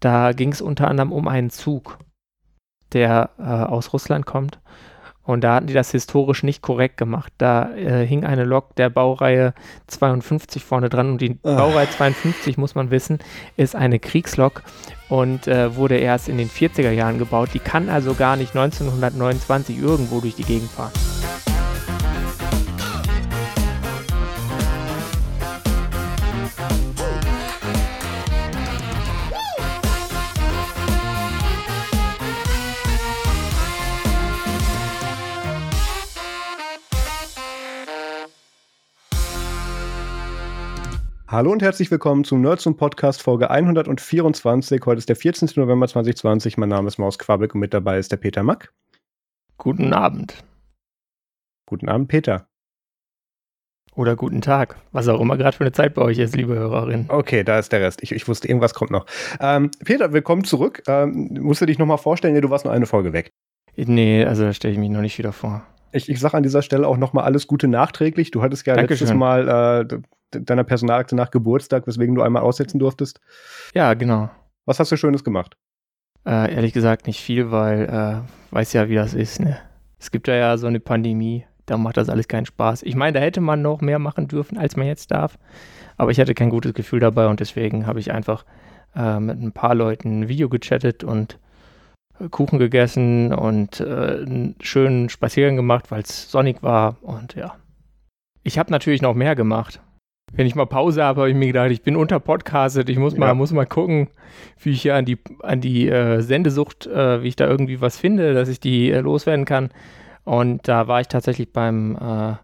Da ging es unter anderem um einen Zug, der äh, aus Russland kommt. Und da hatten die das historisch nicht korrekt gemacht. Da äh, hing eine Lok der Baureihe 52 vorne dran. Und die Ach. Baureihe 52, muss man wissen, ist eine Kriegslok und äh, wurde erst in den 40er Jahren gebaut. Die kann also gar nicht 1929 irgendwo durch die Gegend fahren. Hallo und herzlich willkommen zum Nerds und Podcast Folge 124. Heute ist der 14. November 2020. Mein Name ist Maus Quabeck und mit dabei ist der Peter Mack. Guten Abend. Guten Abend, Peter. Oder guten Tag, was auch immer gerade für eine Zeit bei euch ist, liebe Hörerin. Okay, da ist der Rest. Ich, ich wusste, irgendwas kommt noch. Ähm, Peter, willkommen zurück. Ähm, musst du dich nochmal vorstellen, nee, du warst nur eine Folge weg. Nee, also da stelle ich mich noch nicht wieder vor. Ich, ich sage an dieser Stelle auch nochmal alles Gute nachträglich. Du hattest ja Dankeschön. letztes Mal äh, deiner Personalakte nach Geburtstag, weswegen du einmal aussetzen durftest. Ja, genau. Was hast du Schönes gemacht? Äh, ehrlich gesagt nicht viel, weil äh, weiß ja, wie das ist. Ne? Es gibt ja, ja so eine Pandemie, da macht das alles keinen Spaß. Ich meine, da hätte man noch mehr machen dürfen, als man jetzt darf. Aber ich hatte kein gutes Gefühl dabei und deswegen habe ich einfach äh, mit ein paar Leuten ein Video gechattet und äh, Kuchen gegessen und äh, einen schönen Spaziergang gemacht, weil es sonnig war und ja. Ich habe natürlich noch mehr gemacht wenn ich mal Pause habe, habe ich mir gedacht, ich bin unterpodcastet, ich muss mal, ja. muss mal gucken, wie ich hier an die, an die äh, Sendesucht, äh, wie ich da irgendwie was finde, dass ich die äh, loswerden kann. Und da war ich tatsächlich beim äh,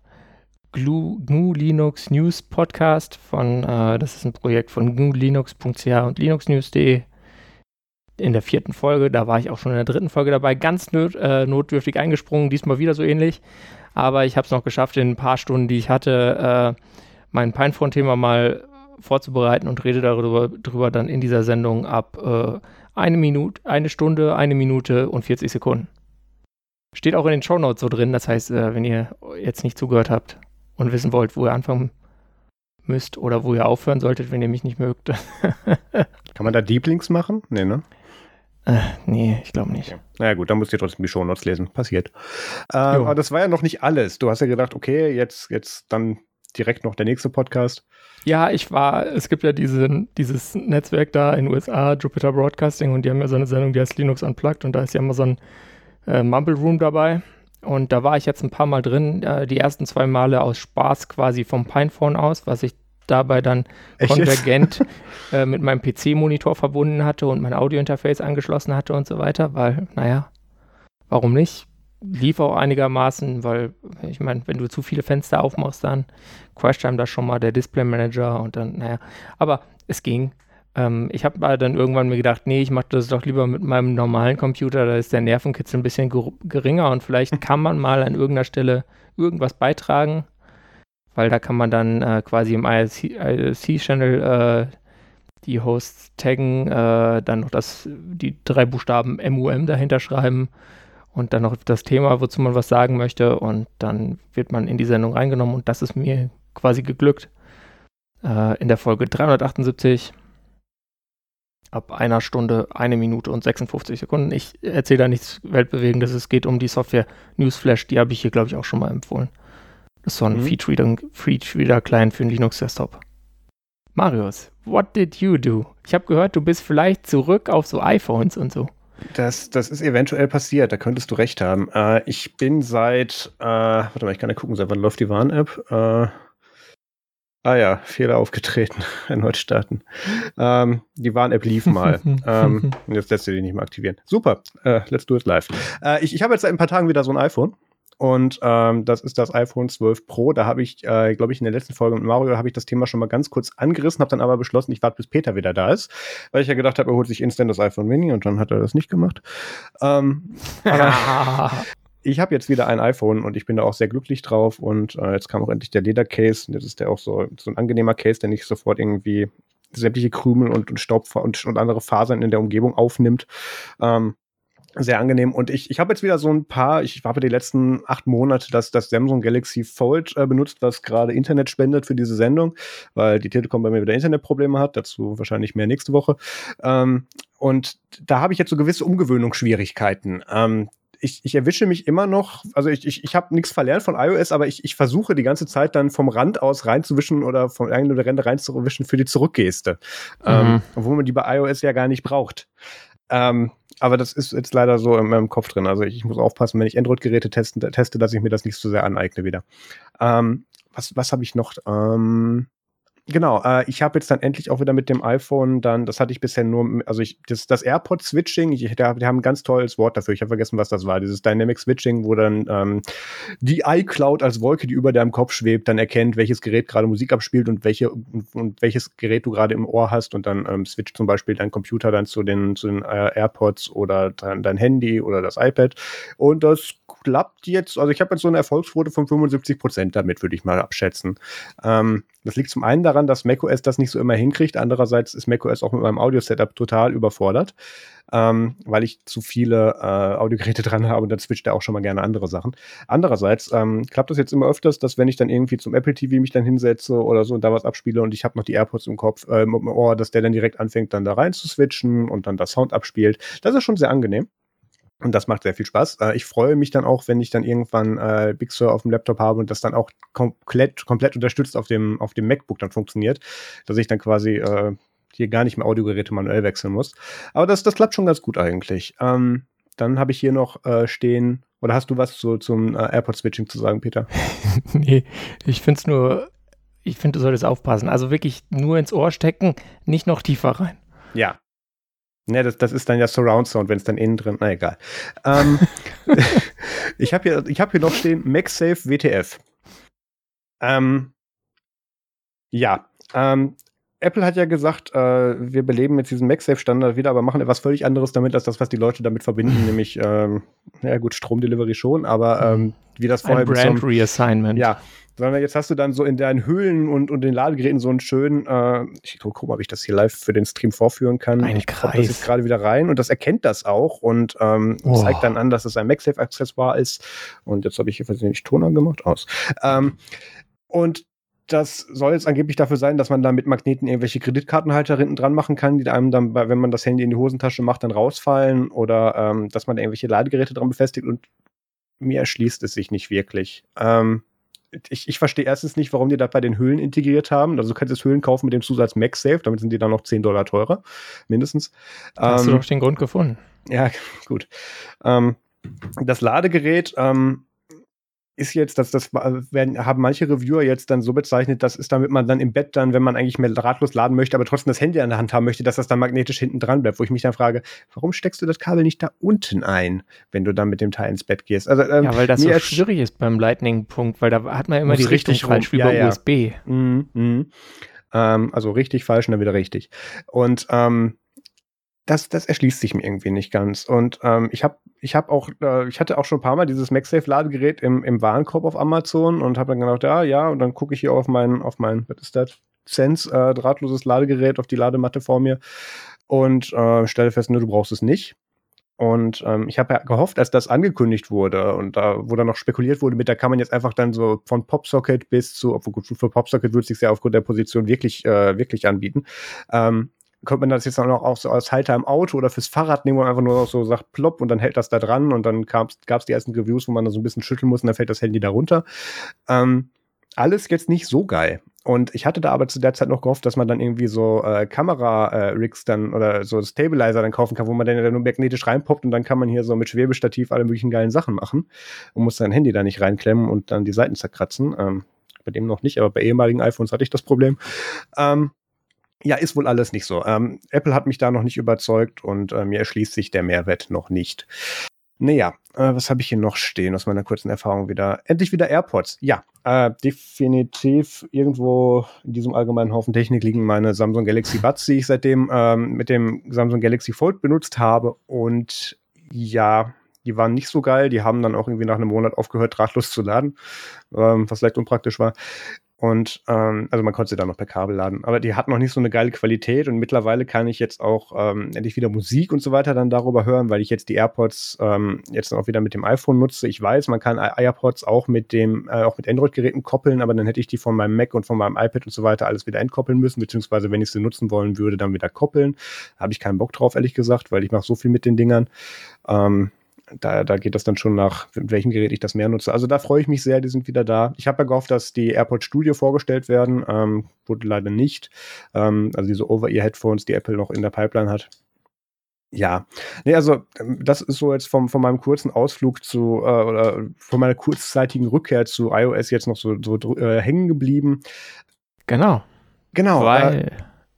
GNU, GNU Linux News Podcast von, äh, das ist ein Projekt von gnulinux.ch und linuxnews.de in der vierten Folge. Da war ich auch schon in der dritten Folge dabei, ganz not, äh, notdürftig eingesprungen, diesmal wieder so ähnlich. Aber ich habe es noch geschafft, in ein paar Stunden, die ich hatte, mein Pinephone-Thema mal vorzubereiten und rede darüber, darüber dann in dieser Sendung ab äh, eine Minute, eine Stunde, eine Minute und 40 Sekunden. Steht auch in den Show Notes so drin. Das heißt, äh, wenn ihr jetzt nicht zugehört habt und wissen wollt, wo ihr anfangen müsst oder wo ihr aufhören solltet, wenn ihr mich nicht mögt. Kann man da Deep Links machen? Nee, ne? Äh, nee, ich glaube nicht. Ja. Naja gut, dann müsst ihr trotzdem die Show Notes lesen. Passiert. Äh, aber das war ja noch nicht alles. Du hast ja gedacht, okay, jetzt, jetzt dann direkt noch der nächste Podcast. Ja, ich war, es gibt ja diese, dieses Netzwerk da in den USA, Jupiter Broadcasting, und die haben ja so eine Sendung, die heißt Linux Unplugged, und da ist ja immer so ein äh, Mumble Room dabei. Und da war ich jetzt ein paar Mal drin, äh, die ersten zwei Male aus Spaß quasi vom Pinephone aus, was ich dabei dann Echt konvergent äh, mit meinem PC-Monitor verbunden hatte und mein Audio-Interface angeschlossen hatte und so weiter, weil, naja, warum nicht? Lief auch einigermaßen, weil ich meine, wenn du zu viele Fenster aufmachst, dann crasht einem da schon mal der Display Manager und dann, naja, aber es ging. Ähm, ich habe dann irgendwann mir gedacht, nee, ich mache das doch lieber mit meinem normalen Computer, da ist der Nervenkitzel ein bisschen geringer und vielleicht kann man mal an irgendeiner Stelle irgendwas beitragen, weil da kann man dann äh, quasi im IRC-Channel äh, die Hosts taggen, äh, dann noch das, die drei Buchstaben MUM dahinter schreiben und dann noch das Thema, wozu man was sagen möchte und dann wird man in die Sendung reingenommen und das ist mir quasi geglückt. Äh, in der Folge 378 ab einer Stunde, eine Minute und 56 Sekunden. Ich erzähle da nichts Weltbewegendes. Es geht um die Software Newsflash. Die habe ich hier, glaube ich, auch schon mal empfohlen. Das ist so ein mhm. Feed-Reader-Client für einen Linux-Desktop. Marius, what did you do? Ich habe gehört, du bist vielleicht zurück auf so iPhones und so. Das, das ist eventuell passiert, da könntest du recht haben. Äh, ich bin seit, äh, warte mal, ich kann ja gucken, seit wann läuft die Warn-App? Äh, ah ja, Fehler aufgetreten, erneut starten. Ähm, die Warn-App lief mal. ähm, jetzt lässt du die nicht mehr aktivieren. Super, äh, let's do it live. Äh, ich ich habe jetzt seit ein paar Tagen wieder so ein iPhone. Und ähm, das ist das iPhone 12 Pro. Da habe ich, äh, glaube ich, in der letzten Folge mit Mario habe ich das Thema schon mal ganz kurz angerissen, habe dann aber beschlossen, ich warte, bis Peter wieder da ist, weil ich ja gedacht habe, er holt sich instant das iPhone Mini und dann hat er das nicht gemacht. Ähm, ich habe jetzt wieder ein iPhone und ich bin da auch sehr glücklich drauf und äh, jetzt kam auch endlich der Ledercase. Das ist der auch so, so ein angenehmer Case, der nicht sofort irgendwie sämtliche Krümel und, und Staub und, und andere Fasern in der Umgebung aufnimmt. Ähm, sehr angenehm. Und ich, ich habe jetzt wieder so ein paar, ich habe die letzten acht Monate das, das Samsung Galaxy Fold äh, benutzt, was gerade Internet spendet für diese Sendung, weil die Telekom bei mir wieder Internetprobleme hat. Dazu wahrscheinlich mehr nächste Woche. Ähm, und da habe ich jetzt so gewisse Umgewöhnungsschwierigkeiten. Ähm, ich, ich erwische mich immer noch, also ich, ich, ich habe nichts verlernt von iOS, aber ich, ich versuche die ganze Zeit dann vom Rand aus reinzuwischen oder vom irgendeiner Ränder reinzuwischen für die Zurückgeste. Ähm, mhm. Ähm, obwohl man die bei iOS ja gar nicht braucht. Ähm, aber das ist jetzt leider so in meinem Kopf drin. Also ich, ich muss aufpassen, wenn ich Android-Geräte teste, dass ich mir das nicht so sehr aneigne wieder. Ähm, was was habe ich noch? Ähm, Genau, äh, ich habe jetzt dann endlich auch wieder mit dem iPhone dann, das hatte ich bisher nur, also ich, das, das AirPod-Switching, ich, die haben ein ganz tolles Wort dafür, ich habe vergessen, was das war, dieses Dynamic Switching, wo dann ähm, die iCloud als Wolke, die über deinem Kopf schwebt, dann erkennt, welches Gerät gerade Musik abspielt und, welche, und, und welches Gerät du gerade im Ohr hast und dann ähm, switcht zum Beispiel dein Computer dann zu den, zu den äh, AirPods oder dein, dein Handy oder das iPad und das klappt jetzt, also ich habe jetzt so eine Erfolgsquote von 75 Prozent damit, würde ich mal abschätzen. Ähm, das liegt zum einen daran, dass macOS das nicht so immer hinkriegt. Andererseits ist macOS auch mit meinem Audio-Setup total überfordert, ähm, weil ich zu viele äh, Audiogeräte dran habe und dann switcht er auch schon mal gerne andere Sachen. Andererseits ähm, klappt das jetzt immer öfters, dass wenn ich dann irgendwie zum Apple TV mich dann hinsetze oder so und da was abspiele und ich habe noch die AirPods im Kopf, äh, im Ohr, dass der dann direkt anfängt, dann da rein zu switchen und dann das Sound abspielt. Das ist schon sehr angenehm. Und das macht sehr viel Spaß. Äh, ich freue mich dann auch, wenn ich dann irgendwann äh, Big Sur auf dem Laptop habe und das dann auch komplett, komplett unterstützt auf dem, auf dem MacBook dann funktioniert, dass ich dann quasi äh, hier gar nicht mehr Audiogeräte manuell wechseln muss. Aber das, das klappt schon ganz gut eigentlich. Ähm, dann habe ich hier noch äh, stehen, oder hast du was zu, zum äh, AirPod-Switching zu sagen, Peter? nee, ich finde es nur, ich finde, du solltest aufpassen. Also wirklich nur ins Ohr stecken, nicht noch tiefer rein. Ja, Ne, das, das ist dann ja Surround Sound, wenn es dann innen drin, na egal. Ähm, ich habe hier, hab hier noch stehen MagSafe WTF. Ähm, ja, ähm, Apple hat ja gesagt, äh, wir beleben jetzt diesen MagSafe-Standard wieder, aber machen etwas völlig anderes damit, als das, was die Leute damit verbinden, nämlich, ähm, ja gut, Stromdelivery schon, aber ähm, wie das vorher Ein Brand Reassignment. Ja, sondern jetzt hast du dann so in deinen Höhlen und, und den Ladegeräten so einen schönen, äh, ich guck mal, ob ich das hier live für den Stream vorführen kann. Ein ich Kreis. das jetzt gerade wieder rein und das erkennt das auch und ähm, oh. zeigt dann an, dass es ein MagSafe-Accessoire ist. Und jetzt habe ich hier versehentlich Ton angemacht aus. Ähm, und das soll jetzt angeblich dafür sein, dass man da mit Magneten irgendwelche Kreditkartenhalter hinten dran machen kann, die einem dann, wenn man das Handy in die Hosentasche macht, dann rausfallen oder ähm, dass man da irgendwelche Ladegeräte dran befestigt und mir erschließt es sich nicht wirklich. Ähm, ich, ich verstehe erstens nicht, warum die das bei den Hüllen integriert haben. Also du kannst jetzt Hüllen kaufen mit dem Zusatz MagSafe, damit sind die dann noch 10 Dollar teurer, mindestens. Hast ähm, du doch den Grund gefunden. Ja, gut. Ähm, das Ladegerät ähm, ist jetzt, dass das werden, haben manche Reviewer jetzt dann so bezeichnet, das ist damit man dann im Bett dann, wenn man eigentlich mehr drahtlos laden möchte, aber trotzdem das Handy an der Hand haben möchte, dass das dann magnetisch hinten dran bleibt, wo ich mich dann frage, warum steckst du das Kabel nicht da unten ein, wenn du dann mit dem Teil ins Bett gehst? Also, ähm, ja, weil das so schwierig ist beim Lightning-Punkt, weil da hat man immer die Richtung falsch wie ja, bei ja. USB. Mhm, mh. ähm, also richtig falsch und dann wieder richtig. Und ähm, das, das erschließt sich mir irgendwie nicht ganz. Und ähm, ich habe ich hab auch, äh, ich hatte auch schon ein paar Mal dieses MagSafe-Ladegerät im, im Warenkorb auf Amazon und habe dann gedacht, ja, ja, und dann gucke ich hier auf mein, auf mein, was ist das? Sense, äh, drahtloses Ladegerät auf die Ladematte vor mir und äh, stelle fest, ne, du brauchst es nicht. Und ähm, ich habe ja gehofft, als das angekündigt wurde und da, wo dann noch spekuliert wurde, mit da kann man jetzt einfach dann so von Popsocket bis zu, obwohl gut, für Popsocket würde es sich ja aufgrund der Position wirklich, äh, wirklich anbieten. Ähm, könnte man das jetzt dann auch so als Halter im Auto oder fürs Fahrrad nehmen, wo man einfach nur so sagt, plopp und dann hält das da dran und dann gab es die ersten Reviews, wo man da so ein bisschen schütteln muss und dann fällt das Handy da runter. Ähm, alles jetzt nicht so geil. Und ich hatte da aber zu der Zeit noch gehofft, dass man dann irgendwie so äh, Kamera-Rigs äh, dann oder so Stabilizer dann kaufen kann, wo man dann ja nur magnetisch reinpoppt und dann kann man hier so mit Schwebestativ alle möglichen geilen Sachen machen und muss sein Handy da nicht reinklemmen und dann die Seiten zerkratzen. Ähm, bei dem noch nicht, aber bei ehemaligen iPhones hatte ich das Problem. Ähm, ja, ist wohl alles nicht so. Ähm, Apple hat mich da noch nicht überzeugt und äh, mir erschließt sich der Mehrwert noch nicht. Naja, äh, was habe ich hier noch stehen aus meiner kurzen Erfahrung wieder? Endlich wieder AirPods. Ja, äh, definitiv irgendwo in diesem allgemeinen Haufen Technik liegen meine Samsung Galaxy Buds, die ich seitdem ähm, mit dem Samsung Galaxy Fold benutzt habe. Und ja, die waren nicht so geil. Die haben dann auch irgendwie nach einem Monat aufgehört, drahtlos zu laden, ähm, was vielleicht unpraktisch war. Und ähm, also man konnte sie da noch per Kabel laden, aber die hatten noch nicht so eine geile Qualität und mittlerweile kann ich jetzt auch ähm, endlich wieder Musik und so weiter dann darüber hören, weil ich jetzt die AirPods ähm, jetzt auch wieder mit dem iPhone nutze. Ich weiß, man kann AirPods auch mit dem äh, auch mit Android-Geräten koppeln, aber dann hätte ich die von meinem Mac und von meinem iPad und so weiter alles wieder entkoppeln müssen, beziehungsweise wenn ich sie nutzen wollen würde, dann wieder koppeln. Habe ich keinen Bock drauf, ehrlich gesagt, weil ich mache so viel mit den Dingern. Ähm, da, da geht das dann schon nach, mit welchem Gerät ich das mehr nutze. Also da freue ich mich sehr, die sind wieder da. Ich habe ja gehofft, dass die AirPods Studio vorgestellt werden, ähm, wurde leider nicht. Ähm, also diese Over-Ear-Headphones, die Apple noch in der Pipeline hat. Ja, nee, also ähm, das ist so jetzt vom, von meinem kurzen Ausflug zu, äh, oder von meiner kurzzeitigen Rückkehr zu iOS jetzt noch so, so äh, hängen geblieben. Genau. Genau. Weil äh,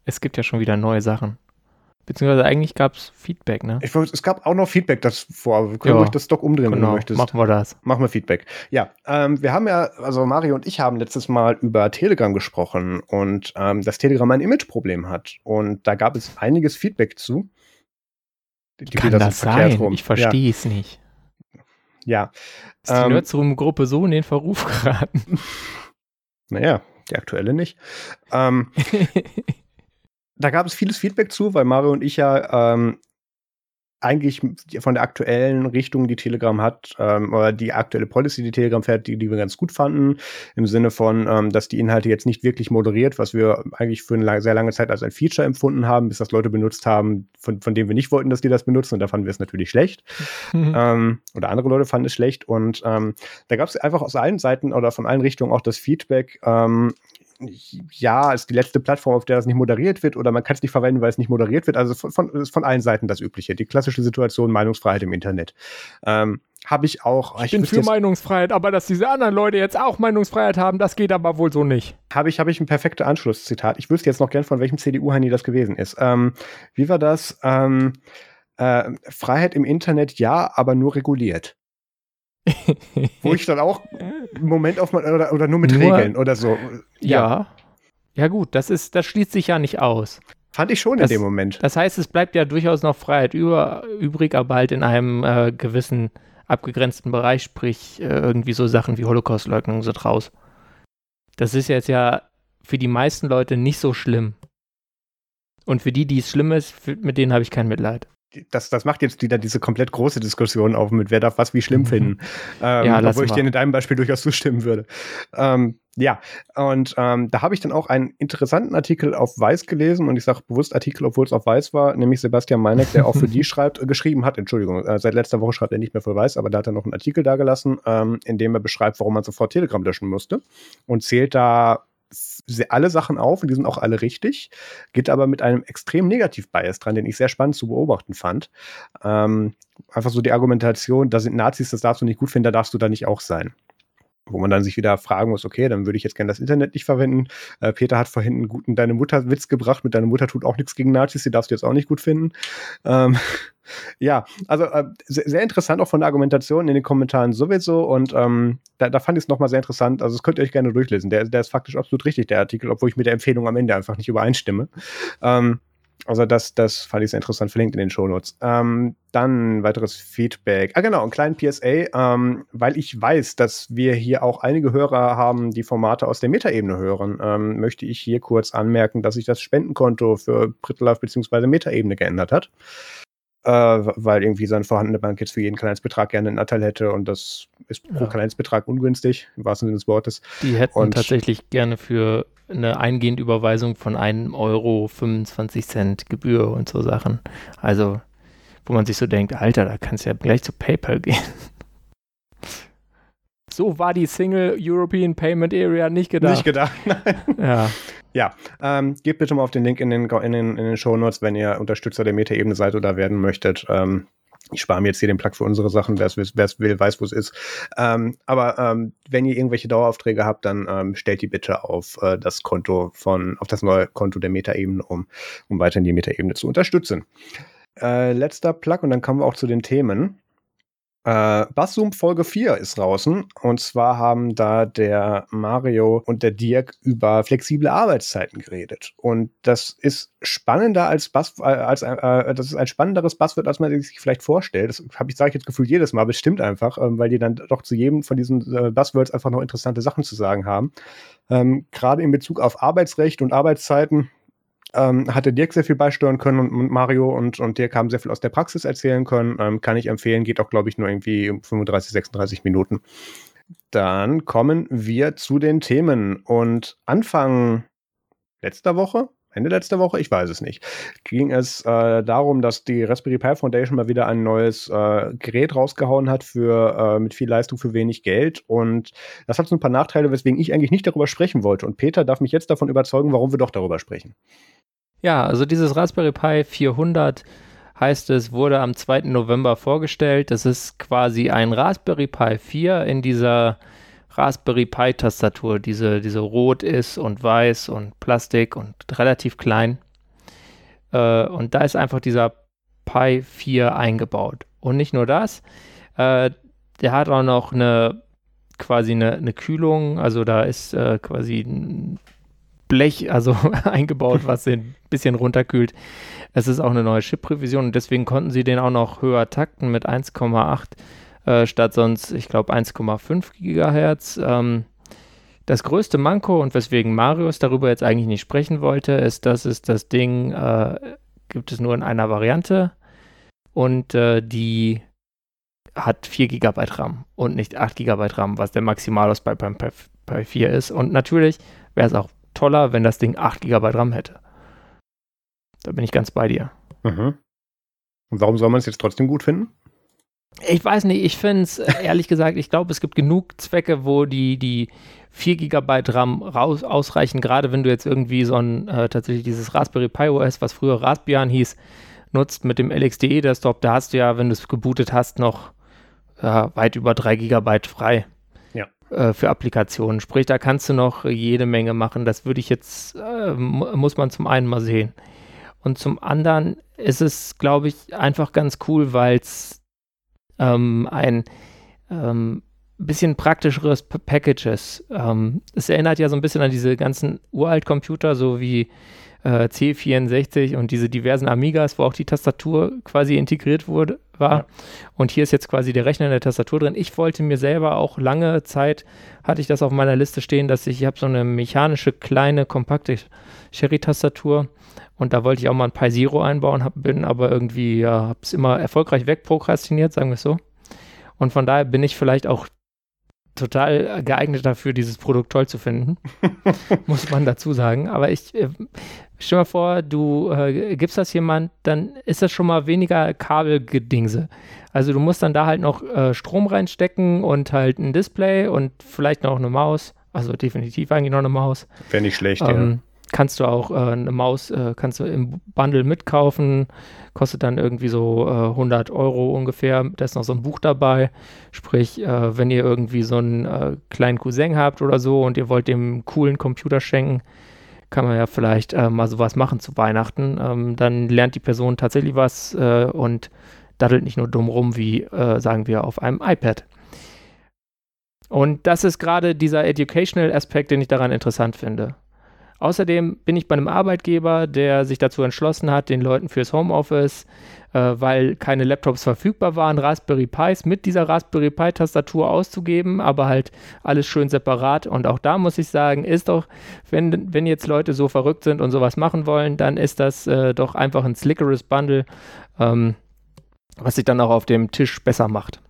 es gibt ja schon wieder neue Sachen. Beziehungsweise eigentlich gab es Feedback, ne? Ich, es gab auch noch Feedback das vor. Wir können ja, ruhig das Doc umdrehen, genau, wenn du genau, möchtest. Machen wir das. Machen wir Feedback. Ja, ähm, wir haben ja, also Mario und ich haben letztes Mal über Telegram gesprochen und ähm, dass Telegram ein Imageproblem hat. Und da gab es einiges Feedback zu. Die Kann das sein? Rum. Ich verstehe ja. es nicht. Ja. Ist die ähm, Nerdsroom-Gruppe so in den Verruf geraten? Naja, die aktuelle nicht. Ähm, da gab es vieles Feedback zu, weil Mario und ich ja ähm, eigentlich von der aktuellen Richtung, die Telegram hat, ähm, oder die aktuelle Policy, die Telegram fährt, die, die wir ganz gut fanden, im Sinne von, ähm, dass die Inhalte jetzt nicht wirklich moderiert, was wir eigentlich für eine lang, sehr lange Zeit als ein Feature empfunden haben, bis das Leute benutzt haben, von, von denen wir nicht wollten, dass die das benutzen, und da fanden wir es natürlich schlecht. Mhm. Ähm, oder andere Leute fanden es schlecht. Und ähm, da gab es einfach aus allen Seiten oder von allen Richtungen auch das Feedback, ähm, ja, ist die letzte Plattform, auf der das nicht moderiert wird, oder man kann es nicht verwenden, weil es nicht moderiert wird. Also von, von, von allen Seiten das Übliche. Die klassische Situation Meinungsfreiheit im Internet. Ähm, habe ich auch. Ich, ich bin für Meinungsfreiheit, aber dass diese anderen Leute jetzt auch Meinungsfreiheit haben, das geht aber wohl so nicht. Habe ich, habe ich ein perfektes Anschlusszitat. Ich wüsste jetzt noch gern, von welchem CDU-Heini das gewesen ist. Ähm, wie war das? Ähm, äh, Freiheit im Internet ja, aber nur reguliert. Wo ich dann auch einen Moment auf mein, oder, oder nur mit nur, Regeln oder so. Ja. ja. Ja, gut, das ist, das schließt sich ja nicht aus. Fand ich schon das, in dem Moment. Das heißt, es bleibt ja durchaus noch Freiheit über, übrig, aber halt in einem äh, gewissen abgegrenzten Bereich, sprich äh, irgendwie so Sachen wie Holocaustleugnung sind raus. Das ist jetzt ja für die meisten Leute nicht so schlimm. Und für die, die es schlimm ist, für, mit denen habe ich kein Mitleid das, das macht jetzt wieder diese komplett große Diskussion auf, mit wer darf was wie schlimm mhm. finden. Ähm, ja, obwohl ich dir in deinem Beispiel durchaus zustimmen würde. Ähm, ja, und ähm, da habe ich dann auch einen interessanten Artikel auf Weiß gelesen und ich sage bewusst Artikel, obwohl es auf Weiß war, nämlich Sebastian Meineck, der auch für die schreibt, äh, geschrieben hat, Entschuldigung, äh, seit letzter Woche schreibt er nicht mehr für Weiß, aber da hat er noch einen Artikel da gelassen, ähm, in dem er beschreibt, warum man sofort Telegram löschen musste und zählt da alle Sachen auf und die sind auch alle richtig, geht aber mit einem extrem Negativ-Bias dran, den ich sehr spannend zu beobachten fand. Ähm, einfach so die Argumentation, da sind Nazis, das darfst du nicht gut finden, da darfst du da nicht auch sein. Wo man dann sich wieder fragen muss, okay, dann würde ich jetzt gerne das Internet nicht verwenden. Äh, Peter hat vorhin einen guten Deine Mutter Witz gebracht, mit deiner Mutter tut auch nichts gegen Nazis, die darfst du jetzt auch nicht gut finden. Ähm, ja, also äh, sehr, sehr, interessant auch von der Argumentation in den Kommentaren sowieso und ähm, da, da, fand ich es nochmal sehr interessant. Also das könnt ihr euch gerne durchlesen. Der, der ist faktisch absolut richtig, der Artikel, obwohl ich mit der Empfehlung am Ende einfach nicht übereinstimme. Ähm, also das, das fand ich sehr interessant, verlinkt in den Shownotes. Ähm, dann weiteres Feedback. Ah genau, ein kleinen PSA, ähm, weil ich weiß, dass wir hier auch einige Hörer haben, die Formate aus der Metaebene hören, ähm, möchte ich hier kurz anmerken, dass sich das Spendenkonto für Brittlife bzw. Metaebene geändert hat äh, weil irgendwie seine vorhandene Bank jetzt für jeden Kleinstbetrag gerne einen Anteil hätte und das ist pro ja. Kleinstbetrag ungünstig, im wahrsten Sinne des Wortes. Die hätten und tatsächlich gerne für eine eingehende Überweisung von einem Euro 25 Cent Gebühr und so Sachen. Also, wo man sich so denkt, Alter, da kannst du ja gleich zu PayPal gehen. So war die Single European Payment Area nicht gedacht. Nicht gedacht, nein. Ja. Ja, ähm, gebt bitte mal auf den Link in den, in den, in den Show Notes, wenn ihr Unterstützer der Meta-Ebene seid oder werden möchtet. Ähm, ich spare mir jetzt hier den Plug für unsere Sachen, wer es will, weiß, wo es ist. Ähm, aber ähm, wenn ihr irgendwelche Daueraufträge habt, dann ähm, stellt die bitte auf äh, das Konto von, auf das neue Konto der Meta-Ebene um, um weiterhin die Meta-Ebene zu unterstützen. Äh, letzter Plug und dann kommen wir auch zu den Themen. Äh, Basszoom Folge 4 ist draußen. Und zwar haben da der Mario und der Dirk über flexible Arbeitszeiten geredet. Und das ist spannender als Bass, äh, als äh, das ist ein spannenderes Buzzword, als man sich vielleicht vorstellt. Das habe ich, sage ich jetzt gefühlt jedes Mal, aber es stimmt einfach, ähm, weil die dann doch zu jedem von diesen äh, Buzzwords einfach noch interessante Sachen zu sagen haben. Ähm, Gerade in Bezug auf Arbeitsrecht und Arbeitszeiten ähm, hatte Dirk sehr viel beisteuern können und, Mario und, und Dirk haben sehr viel aus der Praxis erzählen können. Ähm, kann ich empfehlen, geht auch, glaube ich, nur irgendwie 35, 36 Minuten. Dann kommen wir zu den Themen und Anfang letzter Woche, Ende letzter Woche, ich weiß es nicht, ging es äh, darum, dass die Raspberry Pi Foundation mal wieder ein neues äh, Gerät rausgehauen hat für äh, mit viel Leistung für wenig Geld und das hat so ein paar Nachteile, weswegen ich eigentlich nicht darüber sprechen wollte und Peter darf mich jetzt davon überzeugen, warum wir doch darüber sprechen. Ja, also dieses Raspberry Pi 400 heißt es, wurde am 2. November vorgestellt. Das ist quasi ein Raspberry Pi 4 in dieser Raspberry Pi Tastatur, diese, diese rot ist und weiß und Plastik und relativ klein. Äh, und da ist einfach dieser Pi 4 eingebaut. Und nicht nur das, äh, der hat auch noch eine quasi eine, eine Kühlung, also da ist äh, quasi ein Blech also eingebaut, was den ein bisschen runterkühlt. Es ist auch eine neue Chip-Revision und deswegen konnten sie den auch noch höher takten mit 1,8 äh, statt sonst, ich glaube, 1,5 Gigahertz. Ähm, das größte Manko und weswegen Marius darüber jetzt eigentlich nicht sprechen wollte, ist, dass es das Ding äh, gibt es nur in einer Variante und äh, die hat 4 GB RAM und nicht 8 GB RAM, was der Maximalaus bei, beim Pi 4 ist. Und natürlich wäre es auch toller, wenn das Ding 8 GB RAM hätte. Da bin ich ganz bei dir. Mhm. Und warum soll man es jetzt trotzdem gut finden? Ich weiß nicht, ich finde es, äh, ehrlich gesagt, ich glaube, es gibt genug Zwecke, wo die, die 4 GB RAM raus, ausreichen, gerade wenn du jetzt irgendwie so ein, äh, tatsächlich dieses Raspberry Pi OS, was früher Raspbian hieß, nutzt mit dem LXDE-Desktop, da hast du ja, wenn du es gebootet hast, noch äh, weit über 3 GB frei äh, für Applikationen. Sprich, da kannst du noch jede Menge machen. Das würde ich jetzt, äh, muss man zum einen mal sehen. Und zum anderen ist es, glaube ich, einfach ganz cool, weil es ähm, ein ähm, bisschen praktischeres P Package ist. Ähm, es erinnert ja so ein bisschen an diese ganzen Uralt-Computer, so wie äh, C64 und diese diversen Amigas, wo auch die Tastatur quasi integriert wurde, war. Ja. Und hier ist jetzt quasi der Rechner in der Tastatur drin. Ich wollte mir selber auch lange Zeit, hatte ich das auf meiner Liste stehen, dass ich, ich habe so eine mechanische, kleine, kompakte Sherry-Tastatur und da wollte ich auch mal ein Pi Zero einbauen, hab, bin aber irgendwie, ja, habe es immer erfolgreich wegprokrastiniert, sagen wir es so. Und von daher bin ich vielleicht auch total geeignet dafür, dieses Produkt toll zu finden. muss man dazu sagen. Aber ich äh, stell mal vor, du äh, gibst das jemand, dann ist das schon mal weniger Kabelgedingse. Also du musst dann da halt noch äh, Strom reinstecken und halt ein Display und vielleicht noch eine Maus. Also definitiv eigentlich noch eine Maus. Wäre nicht schlecht, ähm, ja kannst du auch äh, eine Maus, äh, kannst du im Bundle mitkaufen, kostet dann irgendwie so äh, 100 Euro ungefähr, da ist noch so ein Buch dabei, sprich, äh, wenn ihr irgendwie so einen äh, kleinen Cousin habt oder so und ihr wollt dem coolen Computer schenken, kann man ja vielleicht äh, mal sowas machen zu Weihnachten, ähm, dann lernt die Person tatsächlich was und daddelt nicht nur dumm rum, wie sagen wir auf einem iPad. Und das ist gerade dieser Educational Aspekt, den ich daran interessant finde. Außerdem bin ich bei einem Arbeitgeber, der sich dazu entschlossen hat, den Leuten fürs Homeoffice, äh, weil keine Laptops verfügbar waren, Raspberry Pis mit dieser Raspberry Pi Tastatur auszugeben, aber halt alles schön separat. Und auch da muss ich sagen, ist doch, wenn, wenn jetzt Leute so verrückt sind und sowas machen wollen, dann ist das äh, doch einfach ein slickeres Bundle, ähm, was sich dann auch auf dem Tisch besser macht.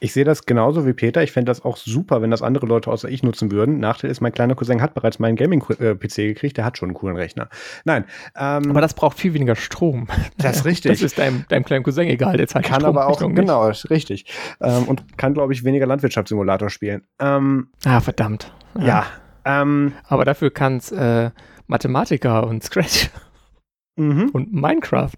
Ich sehe das genauso wie Peter. Ich fände das auch super, wenn das andere Leute außer ich nutzen würden. Nachteil ist, mein kleiner Cousin hat bereits meinen Gaming-PC gekriegt. Der hat schon einen coolen Rechner. Nein. Ähm, aber das braucht viel weniger Strom. Das ist richtig. Das ist deinem, deinem kleinen Cousin egal. Der zahlt kann aber auch, genau, richtig. Ähm, und kann, glaube ich, weniger Landwirtschaftssimulator spielen. Ähm, ah, verdammt. Ja. ja ähm, aber dafür kann es äh, Mathematiker und Scratch. Mhm. Und Minecraft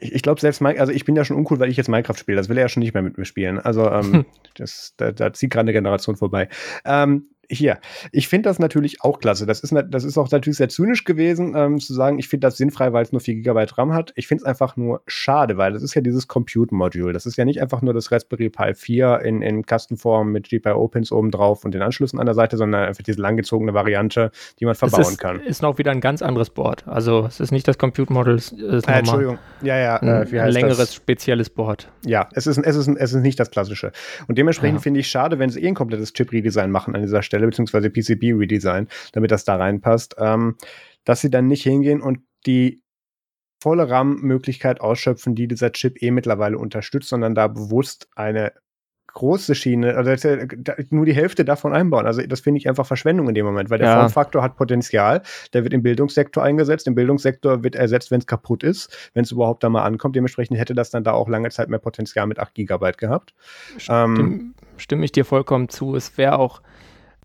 ich, ich glaube selbst, also ich bin ja schon uncool, weil ich jetzt Minecraft spiele. Das will er ja schon nicht mehr mit mir spielen. Also ähm, das, da, da zieht gerade eine Generation vorbei. Ähm, hier, ich finde das natürlich auch klasse. Das ist, das ist auch natürlich sehr zynisch gewesen, ähm, zu sagen, ich finde das sinnfrei, weil es nur 4 GB RAM hat. Ich finde es einfach nur schade, weil das ist ja dieses Compute-Module. Das ist ja nicht einfach nur das Raspberry Pi 4 in, in Kastenform mit GPIO-Pins oben drauf und den Anschlüssen an der Seite, sondern einfach diese langgezogene Variante, die man verbauen ist, kann. ist noch wieder ein ganz anderes Board. Also es ist nicht das Compute-Module, äh, Entschuldigung. Ja, ja. Äh, ein, ein längeres, das? spezielles Board. Ja, es ist, es, ist, es ist nicht das klassische. Und dementsprechend ja. finde ich schade, wenn sie eh ein komplettes Chip-Redesign machen an dieser Stelle, beziehungsweise PCB-Redesign, damit das da reinpasst, ähm, dass sie dann nicht hingehen und die volle RAM-Möglichkeit ausschöpfen, die dieser Chip eh mittlerweile unterstützt, sondern da bewusst eine große Schiene, also nur die Hälfte davon einbauen. Also das finde ich einfach Verschwendung in dem Moment, weil der ja. Formfaktor hat Potenzial, der wird im Bildungssektor eingesetzt, im Bildungssektor wird ersetzt, wenn es kaputt ist, wenn es überhaupt da mal ankommt. Dementsprechend hätte das dann da auch lange Zeit mehr Potenzial mit 8 GB gehabt. Stimm, ähm, stimme ich dir vollkommen zu. Es wäre auch,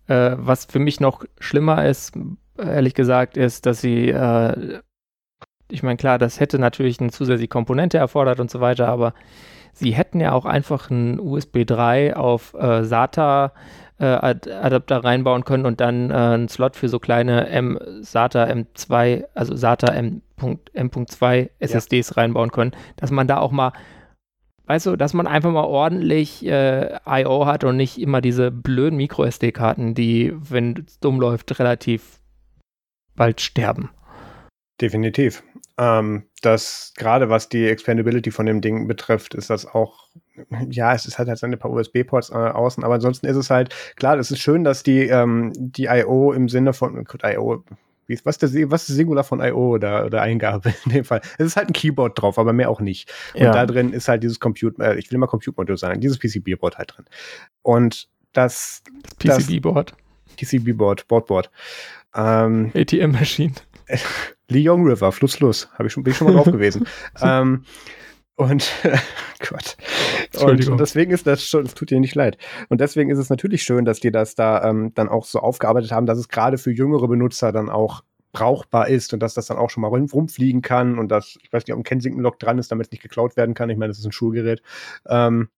äh, was für mich noch schlimmer ist, ehrlich gesagt, ist, dass sie äh, ich meine, klar, das hätte natürlich eine zusätzliche Komponente erfordert und so weiter, aber sie hätten ja auch einfach einen USB 3 auf äh, SATA äh, Adapter reinbauen können und dann äh, einen Slot für so kleine M SATA M2, also SATA M.2 SSDs ja. reinbauen können, dass man da auch mal weißt du, dass man einfach mal ordentlich äh, I.O. hat und nicht immer diese blöden Micro-SD-Karten, die, wenn es dumm läuft, relativ bald sterben. Definitiv. Ähm, das gerade was die Expandability von dem Ding betrifft, ist das auch, ja, es ist halt, halt ein paar USB-Ports äh, außen, aber ansonsten ist es halt, klar, es ist schön, dass die, ähm, die I.O. im Sinne von, gut, I.O., wie, was, der, was ist Singular von I.O. Oder, oder Eingabe in dem Fall? Es ist halt ein Keyboard drauf, aber mehr auch nicht. Und ja. da drin ist halt dieses Compute, äh, ich will immer Compute-Modul sagen, dieses PCB-Board halt drin. Und das, das PCB-Board. PCB-Board, Boardboard. Ähm, ATM-Maschine. Lyon River, Fluss, Fluss. Hab ich schon, bin ich schon mal drauf gewesen. ähm, und Gott. Und, und, deswegen ist das schon, es tut dir nicht leid. Und deswegen ist es natürlich schön, dass die das da ähm, dann auch so aufgearbeitet haben, dass es gerade für jüngere Benutzer dann auch brauchbar ist und dass das dann auch schon mal rumfliegen kann und dass, ich weiß nicht, ob ein Kensington Lock dran ist, damit es nicht geklaut werden kann. Ich meine, das ist ein Schulgerät. Ähm,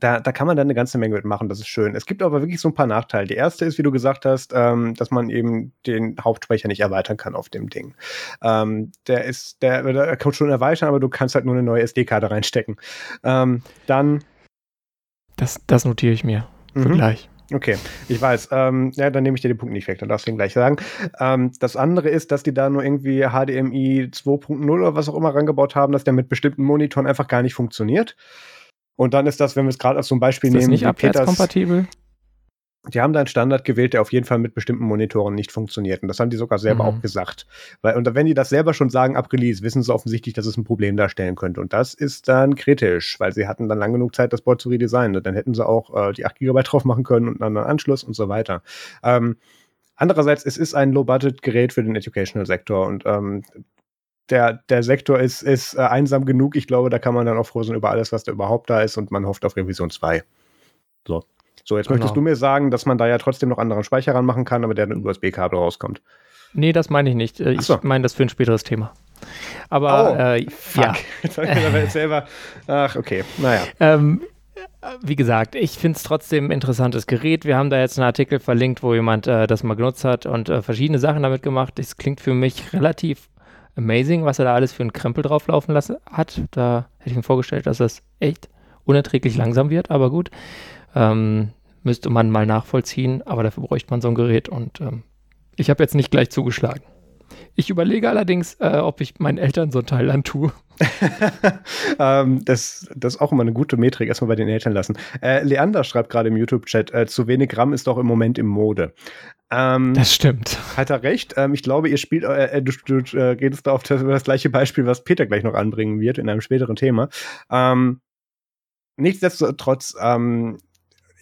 da, da kann man dann eine ganze Menge mitmachen, das ist schön. Es gibt aber wirklich so ein paar Nachteile. Die erste ist, wie du gesagt hast, ähm, dass man eben den Hauptspeicher nicht erweitern kann auf dem Ding. Ähm, der ist, der, der kann schon erweitern, aber du kannst halt nur eine neue SD-Karte reinstecken. Ähm, dann. Das, das notiere ich mir für mhm. gleich. Okay, ich weiß. Ähm, ja, dann nehme ich dir den Punkt nicht weg, dann darfst du ihn gleich sagen. Ähm, das andere ist, dass die da nur irgendwie HDMI 2.0 oder was auch immer rangebaut haben, dass der mit bestimmten Monitoren einfach gar nicht funktioniert. Und dann ist das, wenn wir es gerade als zum Beispiel ist das nehmen, nicht abwärtskompatibel? Die haben da einen Standard gewählt, der auf jeden Fall mit bestimmten Monitoren nicht funktioniert. Und das haben die sogar selber mhm. auch gesagt. Weil, und wenn die das selber schon sagen ab Release, wissen sie offensichtlich, dass es ein Problem darstellen könnte. Und das ist dann kritisch, weil sie hatten dann lang genug Zeit, das Board zu redesignen. Und dann hätten sie auch äh, die 8 GB drauf machen können und einen anderen Anschluss und so weiter. Ähm, Andererseits, es ist ein Low-Budget-Gerät für den Educational-Sektor und ähm, der, der Sektor ist, ist äh, einsam genug. Ich glaube, da kann man dann auch froh sein über alles, was da überhaupt da ist und man hofft auf Revision 2. So. So, jetzt genau. möchtest du mir sagen, dass man da ja trotzdem noch anderen Speicher ranmachen kann, aber der dann USB-Kabel rauskommt. Nee, das meine ich nicht. Äh, ich so. meine das für ein späteres Thema. Aber oh, äh, ja. Jetzt habe ich mir selber. Ach, okay. Naja. Ähm, wie gesagt, ich finde es trotzdem ein interessantes Gerät. Wir haben da jetzt einen Artikel verlinkt, wo jemand äh, das mal genutzt hat und äh, verschiedene Sachen damit gemacht. Es klingt für mich relativ amazing, was er da alles für einen Krempel drauflaufen lassen hat. Da hätte ich mir vorgestellt, dass das echt unerträglich langsam wird, aber gut. Ähm, müsste man mal nachvollziehen, aber dafür bräuchte man so ein Gerät und ähm, ich habe jetzt nicht gleich zugeschlagen. Ich überlege allerdings, äh, ob ich meinen Eltern so ein Teil antue. ähm, das, das ist auch immer eine gute Metrik, erstmal bei den Eltern lassen. Äh, Leander schreibt gerade im YouTube-Chat, äh, zu wenig RAM ist doch im Moment im Mode. Ähm, das stimmt. Hat er recht. Ähm, ich glaube, ihr spielt, äh, äh du, du äh, redest da auf das, das, gleiche Beispiel, was Peter gleich noch anbringen wird in einem späteren Thema. Ähm, nichtsdestotrotz, ähm,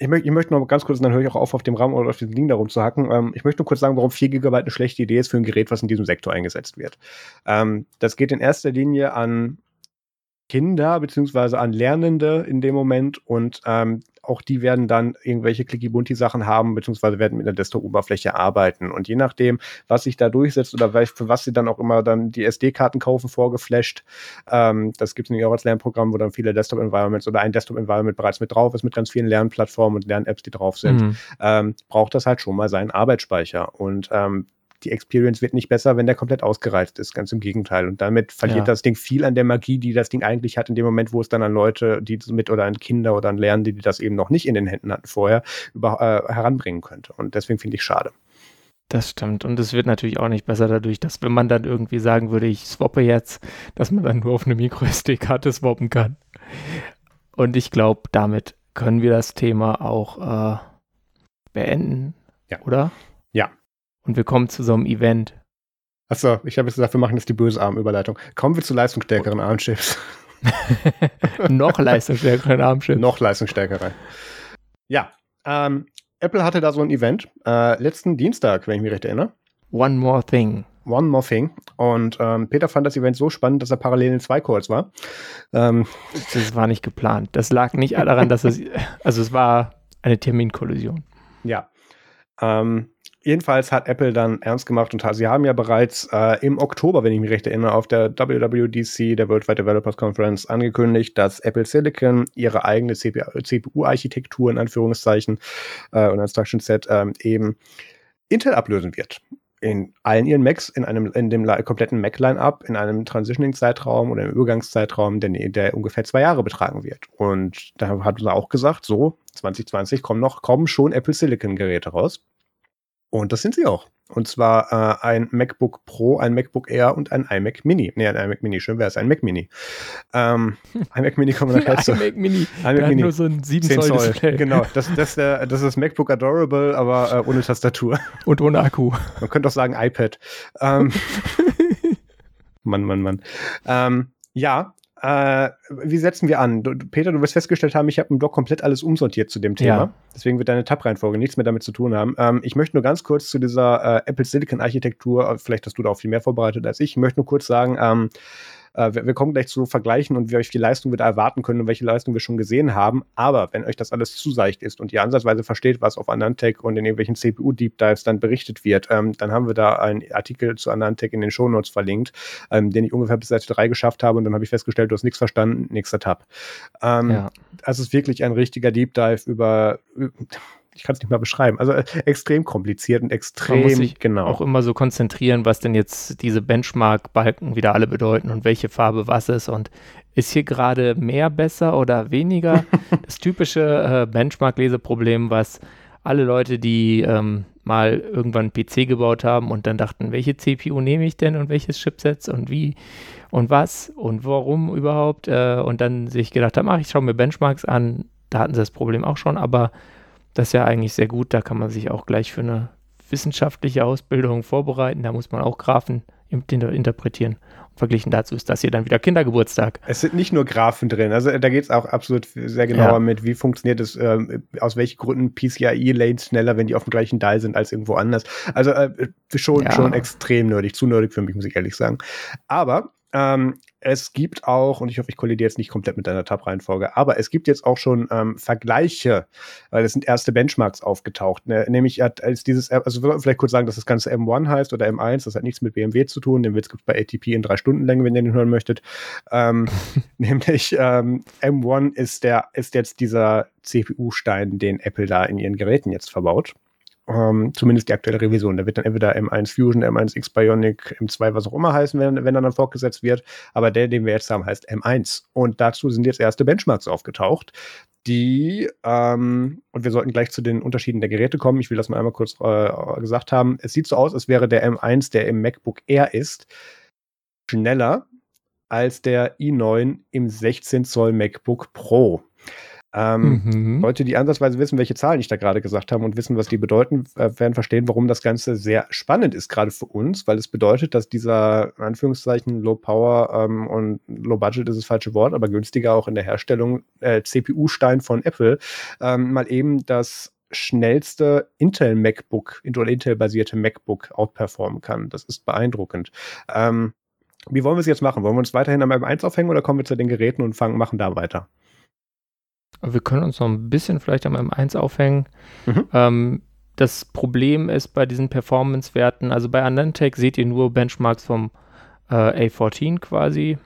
ich, möchte, ich möchte noch ganz kurz, und dann höre ich auch auf, auf dem RAM oder auf dem Ding darum zu hacken. Ähm, ich möchte nur kurz sagen, warum 4 GB eine schlechte Idee ist für ein Gerät, was in diesem Sektor eingesetzt wird. Ähm, das geht in erster Linie an Kinder beziehungsweise an Lernende in dem Moment und ähm, auch die werden dann irgendwelche Clicky-Bunti-Sachen haben, beziehungsweise werden mit einer Desktop-Oberfläche arbeiten. Und je nachdem, was sich da durchsetzt oder für was sie dann auch immer dann die SD-Karten kaufen, vorgeflasht, ähm, das gibt es nämlich auch als Lernprogramm, wo dann viele Desktop-Environments oder ein Desktop-Environment bereits mit drauf ist, mit ganz vielen Lernplattformen und Lern-Apps, die drauf sind, mhm. ähm, braucht das halt schon mal seinen Arbeitsspeicher. Und ähm, die Experience wird nicht besser, wenn der komplett ausgereift ist. Ganz im Gegenteil. Und damit verliert ja. das Ding viel an der Magie, die das Ding eigentlich hat, in dem Moment, wo es dann an Leute, die mit oder an Kinder oder an Lernende, die das eben noch nicht in den Händen hatten vorher, über, äh, heranbringen könnte. Und deswegen finde ich schade. Das stimmt. Und es wird natürlich auch nicht besser dadurch, dass wenn man dann irgendwie sagen würde, ich swappe jetzt, dass man dann nur auf eine Micro-SD-Karte swappen kann. Und ich glaube, damit können wir das Thema auch äh, beenden. Ja. Oder? Und wir kommen zu so einem Event. Achso, ich habe jetzt gesagt, wir machen jetzt die böse Armüberleitung. Kommen wir zu leistungsstärkeren Armchips. Noch leistungsstärkeren Armchips. Noch leistungsstärkere. Ja, ähm, Apple hatte da so ein Event äh, letzten Dienstag, wenn ich mich recht erinnere. One More Thing. One More Thing. Und ähm, Peter fand das Event so spannend, dass er parallel in zwei Calls war. Ähm, das war nicht geplant. Das lag nicht daran, dass es, also es war eine Terminkollision. Ja. Ähm, Jedenfalls hat Apple dann ernst gemacht und sie haben ja bereits äh, im Oktober, wenn ich mich recht erinnere, auf der WWDC, der Worldwide Developers Conference, angekündigt, dass Apple Silicon ihre eigene CPU-Architektur in Anführungszeichen äh, und Instruction Set ähm, eben Intel ablösen wird. In allen ihren Macs, in einem, in dem kompletten Mac-Line-Up, in einem Transitioning-Zeitraum oder im Übergangszeitraum, der, der ungefähr zwei Jahre betragen wird. Und da hat er auch gesagt, so, 2020 kommen noch, kommen schon Apple Silicon-Geräte raus. Und das sind sie auch. Und zwar äh, ein MacBook Pro, ein MacBook Air und ein iMac Mini. Nee, ein iMac Mini, schön wäre es, ein Mac Mini. Ähm, iMac Mini kommen wir nachher zu. iMac Mini, iMac Mini. nur so ein 7 Zoll, Zoll Display. Genau, das, das, der, das ist das MacBook Adorable, aber äh, ohne Tastatur. Und ohne Akku. Man könnte auch sagen iPad. Ähm, Mann, Mann, Mann. Ähm, ja, äh, wie setzen wir an? Du, Peter, du wirst festgestellt haben, ich habe im Blog komplett alles umsortiert zu dem Thema. Ja. Deswegen wird deine Tab-Reihenfolge nichts mehr damit zu tun haben. Ähm, ich möchte nur ganz kurz zu dieser äh, Apple Silicon-Architektur, äh, vielleicht hast du da auch viel mehr vorbereitet als ich, ich möchte nur kurz sagen, ähm, äh, wir, wir, kommen gleich zu Vergleichen und wie viel Leistung wir da erwarten können und welche Leistung wir schon gesehen haben. Aber wenn euch das alles zu seicht ist und ihr ansatzweise versteht, was auf Anantec und in irgendwelchen CPU-Deep Dives dann berichtet wird, ähm, dann haben wir da einen Artikel zu Anantec in den Shownotes verlinkt, ähm, den ich ungefähr bis Seite 3 geschafft habe und dann habe ich festgestellt, du hast nichts verstanden, nächster Tab. Ähm, ja. Das ist wirklich ein richtiger Deep Dive über ich kann es nicht mal beschreiben. Also äh, extrem kompliziert und extrem Man muss sich genau. Auch immer so konzentrieren, was denn jetzt diese Benchmark-Balken wieder alle bedeuten und welche Farbe was ist und ist hier gerade mehr besser oder weniger? das typische äh, Benchmark-Leseproblem, was alle Leute, die ähm, mal irgendwann einen PC gebaut haben und dann dachten, welche CPU nehme ich denn und welches Chipset und wie und was und warum überhaupt äh, und dann sich gedacht haben, ach, ich schaue mir Benchmarks an, da hatten sie das Problem auch schon, aber das ist ja eigentlich sehr gut. Da kann man sich auch gleich für eine wissenschaftliche Ausbildung vorbereiten. Da muss man auch Graphen interpretieren. Und verglichen dazu ist das hier dann wieder Kindergeburtstag. Es sind nicht nur Graphen drin. Also da geht es auch absolut sehr genauer ja. mit, wie funktioniert es, äh, aus welchen Gründen PCIe-Lanes schneller, wenn die auf dem gleichen Dial sind als irgendwo anders. Also äh, schon, ja. schon extrem nerdig. Zu nerdig für mich, muss ich ehrlich sagen. Aber ähm, es gibt auch, und ich hoffe, ich kollidiere jetzt nicht komplett mit deiner Tab-Reihenfolge, aber es gibt jetzt auch schon ähm, Vergleiche, weil es sind erste Benchmarks aufgetaucht. Ne? Nämlich als dieses, also vielleicht kurz sagen, dass das Ganze M1 heißt oder M1, das hat nichts mit BMW zu tun, den Witz gibt es bei ATP in drei Stundenlänge, wenn ihr den hören möchtet. Ähm, nämlich ähm, M1 ist der, ist jetzt dieser CPU-Stein, den Apple da in ihren Geräten jetzt verbaut. Ähm, zumindest die aktuelle Revision. Da wird dann entweder M1 Fusion, M1X Bionic, M2, was auch immer heißen, wenn, wenn er dann fortgesetzt wird. Aber der, den wir jetzt haben, heißt M1. Und dazu sind jetzt erste Benchmarks aufgetaucht, die, ähm, und wir sollten gleich zu den Unterschieden der Geräte kommen. Ich will das mal einmal kurz äh, gesagt haben. Es sieht so aus, als wäre der M1, der im MacBook Air ist, schneller als der i9 im 16 Zoll MacBook Pro. Ähm, mhm. Leute, die ansatzweise wissen, welche Zahlen ich da gerade gesagt habe und wissen, was die bedeuten, äh, werden verstehen, warum das Ganze sehr spannend ist, gerade für uns, weil es bedeutet, dass dieser, in Anführungszeichen, Low Power ähm, und Low Budget ist das falsche Wort, aber günstiger auch in der Herstellung äh, CPU-Stein von Apple, ähm, mal eben das schnellste Intel MacBook, Intel-basierte MacBook outperformen kann. Das ist beeindruckend. Ähm, wie wollen wir es jetzt machen? Wollen wir uns weiterhin am M1 aufhängen oder kommen wir zu den Geräten und fangen, machen da weiter? Wir können uns noch ein bisschen vielleicht am M1 aufhängen. Mhm. Ähm, das Problem ist bei diesen Performance-Werten, also bei Anantec seht ihr nur Benchmarks vom äh, A14 quasi.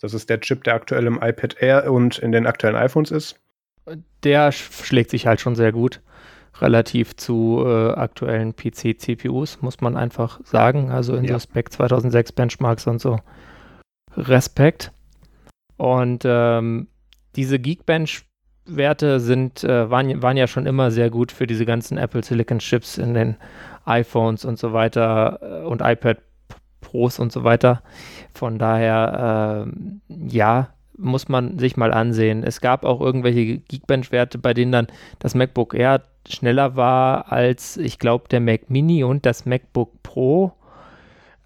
Das ist der Chip, der aktuell im iPad Air und in den aktuellen iPhones ist. Der schlägt sich halt schon sehr gut relativ zu äh, aktuellen PC-CPUs, muss man einfach sagen. Also in ja. so Spec 2006 Benchmarks und so. Respekt. Und ähm, diese Geekbench Werte sind, äh, waren, waren ja schon immer sehr gut für diese ganzen Apple Silicon Chips in den iPhones und so weiter äh, und iPad Pros und so weiter. Von daher, äh, ja, muss man sich mal ansehen. Es gab auch irgendwelche Geekbench-Werte, bei denen dann das MacBook Air schneller war als, ich glaube, der Mac Mini und das MacBook Pro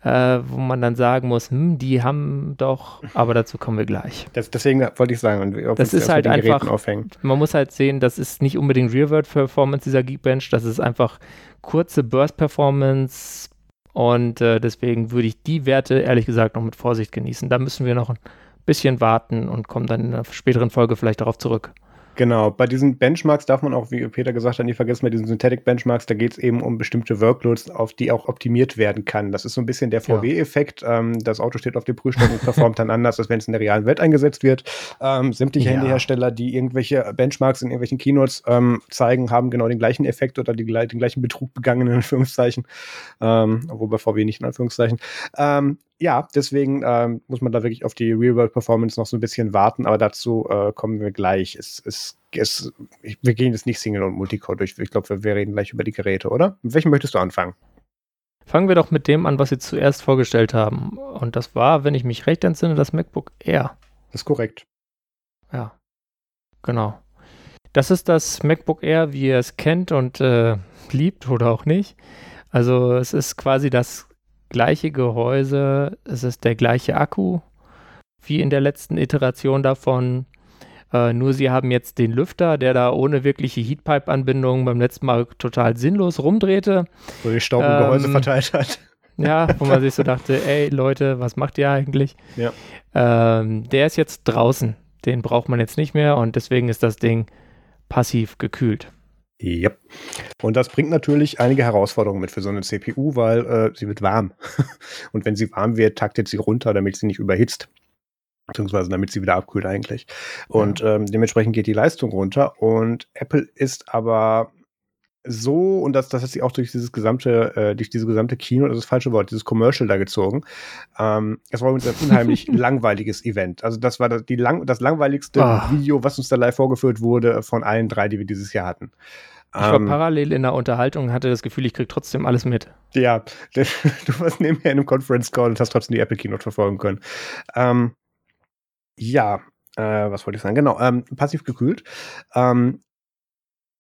äh, wo man dann sagen muss, hm, die haben doch, aber dazu kommen wir gleich. Das, deswegen wollte ich sagen, das ist halt einfach, man muss halt sehen, das ist nicht unbedingt Real-World-Performance dieser Geekbench, das ist einfach kurze Burst-Performance und äh, deswegen würde ich die Werte ehrlich gesagt noch mit Vorsicht genießen. Da müssen wir noch ein bisschen warten und kommen dann in einer späteren Folge vielleicht darauf zurück. Genau, bei diesen Benchmarks darf man auch, wie Peter gesagt hat, nicht vergessen, bei diesen Synthetic Benchmarks, da geht es eben um bestimmte Workloads, auf die auch optimiert werden kann. Das ist so ein bisschen der VW-Effekt. Ja. Ähm, das Auto steht auf dem Prüfstand und performt dann anders, als wenn es in der realen Welt eingesetzt wird. Ähm, sämtliche ja. Handyhersteller, die irgendwelche Benchmarks in irgendwelchen Keynotes ähm, zeigen, haben genau den gleichen Effekt oder die, den gleichen Betrug begangen, in Anführungszeichen. Ähm, obwohl bei VW nicht in Anführungszeichen. Ähm, ja, deswegen ähm, muss man da wirklich auf die Real-World-Performance noch so ein bisschen warten, aber dazu äh, kommen wir gleich. Es, es, es, wir gehen jetzt nicht Single- und Multicore durch. Ich glaube, wir, wir reden gleich über die Geräte, oder? Mit welchem möchtest du anfangen? Fangen wir doch mit dem an, was Sie zuerst vorgestellt haben. Und das war, wenn ich mich recht entsinne, das MacBook Air. Das ist korrekt. Ja, genau. Das ist das MacBook Air, wie ihr es kennt und äh, liebt oder auch nicht. Also es ist quasi das gleiche Gehäuse, es ist der gleiche Akku wie in der letzten Iteration davon. Äh, nur sie haben jetzt den Lüfter, der da ohne wirkliche Heatpipe-Anbindung beim letzten Mal total sinnlos rumdrehte. Wo die Staub im ähm, Gehäuse verteilt hat. Ja, wo man sich so dachte, ey Leute, was macht ihr eigentlich? Ja. Ähm, der ist jetzt draußen. Den braucht man jetzt nicht mehr und deswegen ist das Ding passiv gekühlt. Ja. Und das bringt natürlich einige Herausforderungen mit für so eine CPU, weil äh, sie wird warm. Und wenn sie warm wird, taktet sie runter, damit sie nicht überhitzt. Beziehungsweise damit sie wieder abkühlt eigentlich. Und ja. ähm, dementsprechend geht die Leistung runter. Und Apple ist aber so, und das, das hat sich auch durch dieses gesamte, äh, durch diese gesamte Kino, das ist das falsche Wort, dieses Commercial da gezogen. Ähm, es war ein unheimlich langweiliges Event. Also das war das, die lang, das langweiligste oh. Video, was uns da live vorgeführt wurde, von allen drei, die wir dieses Jahr hatten. Ich war ähm, parallel in der Unterhaltung und hatte das Gefühl, ich krieg trotzdem alles mit. Ja, du warst nebenher in einem Conference Call und hast trotzdem die Apple Keynote verfolgen können. Ähm, ja, äh, was wollte ich sagen? Genau, ähm, passiv gekühlt. Ähm,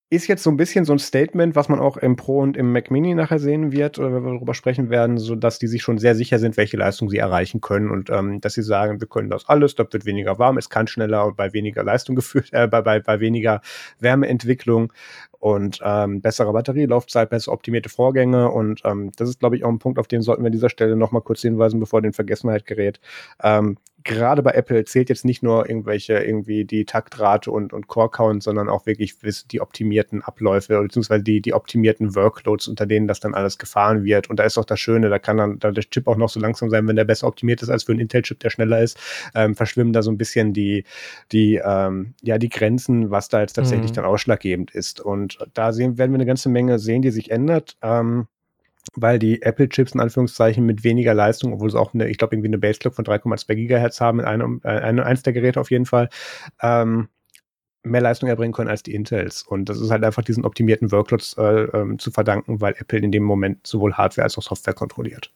ist jetzt so ein bisschen so ein Statement, was man auch im Pro und im Mac Mini nachher sehen wird, oder wenn wir darüber sprechen werden, so dass die sich schon sehr sicher sind, welche Leistung sie erreichen können und ähm, dass sie sagen, wir können das alles, da wird weniger warm, es kann schneller und bei weniger Leistung geführt, äh, bei, bei, bei weniger Wärmeentwicklung und ähm, bessere Batterielaufzeit, besser optimierte Vorgänge und ähm, das ist, glaube ich, auch ein Punkt, auf den sollten wir an dieser Stelle nochmal kurz hinweisen, bevor den Vergessenheit gerät. Ähm, gerade bei Apple zählt jetzt nicht nur irgendwelche, irgendwie die Taktrate und, und Core-Count, sondern auch wirklich die optimierten Abläufe, beziehungsweise die, die optimierten Workloads, unter denen das dann alles gefahren wird. Und da ist auch das Schöne, da kann dann da der Chip auch noch so langsam sein, wenn der besser optimiert ist als für einen Intel-Chip, der schneller ist, ähm, verschwimmen da so ein bisschen die, die, ähm, ja, die Grenzen, was da jetzt tatsächlich mhm. dann ausschlaggebend ist. Und da sehen, werden wir eine ganze Menge sehen, die sich ändert. Ähm, weil die Apple-Chips in Anführungszeichen mit weniger Leistung, obwohl sie auch eine, ich glaube, irgendwie eine Base-Clock von 3,2 Gigahertz haben in einem, äh, eins der Geräte auf jeden Fall, ähm, mehr Leistung erbringen können als die Intels. Und das ist halt einfach diesen optimierten Workloads äh, ähm, zu verdanken, weil Apple in dem Moment sowohl Hardware als auch Software kontrolliert.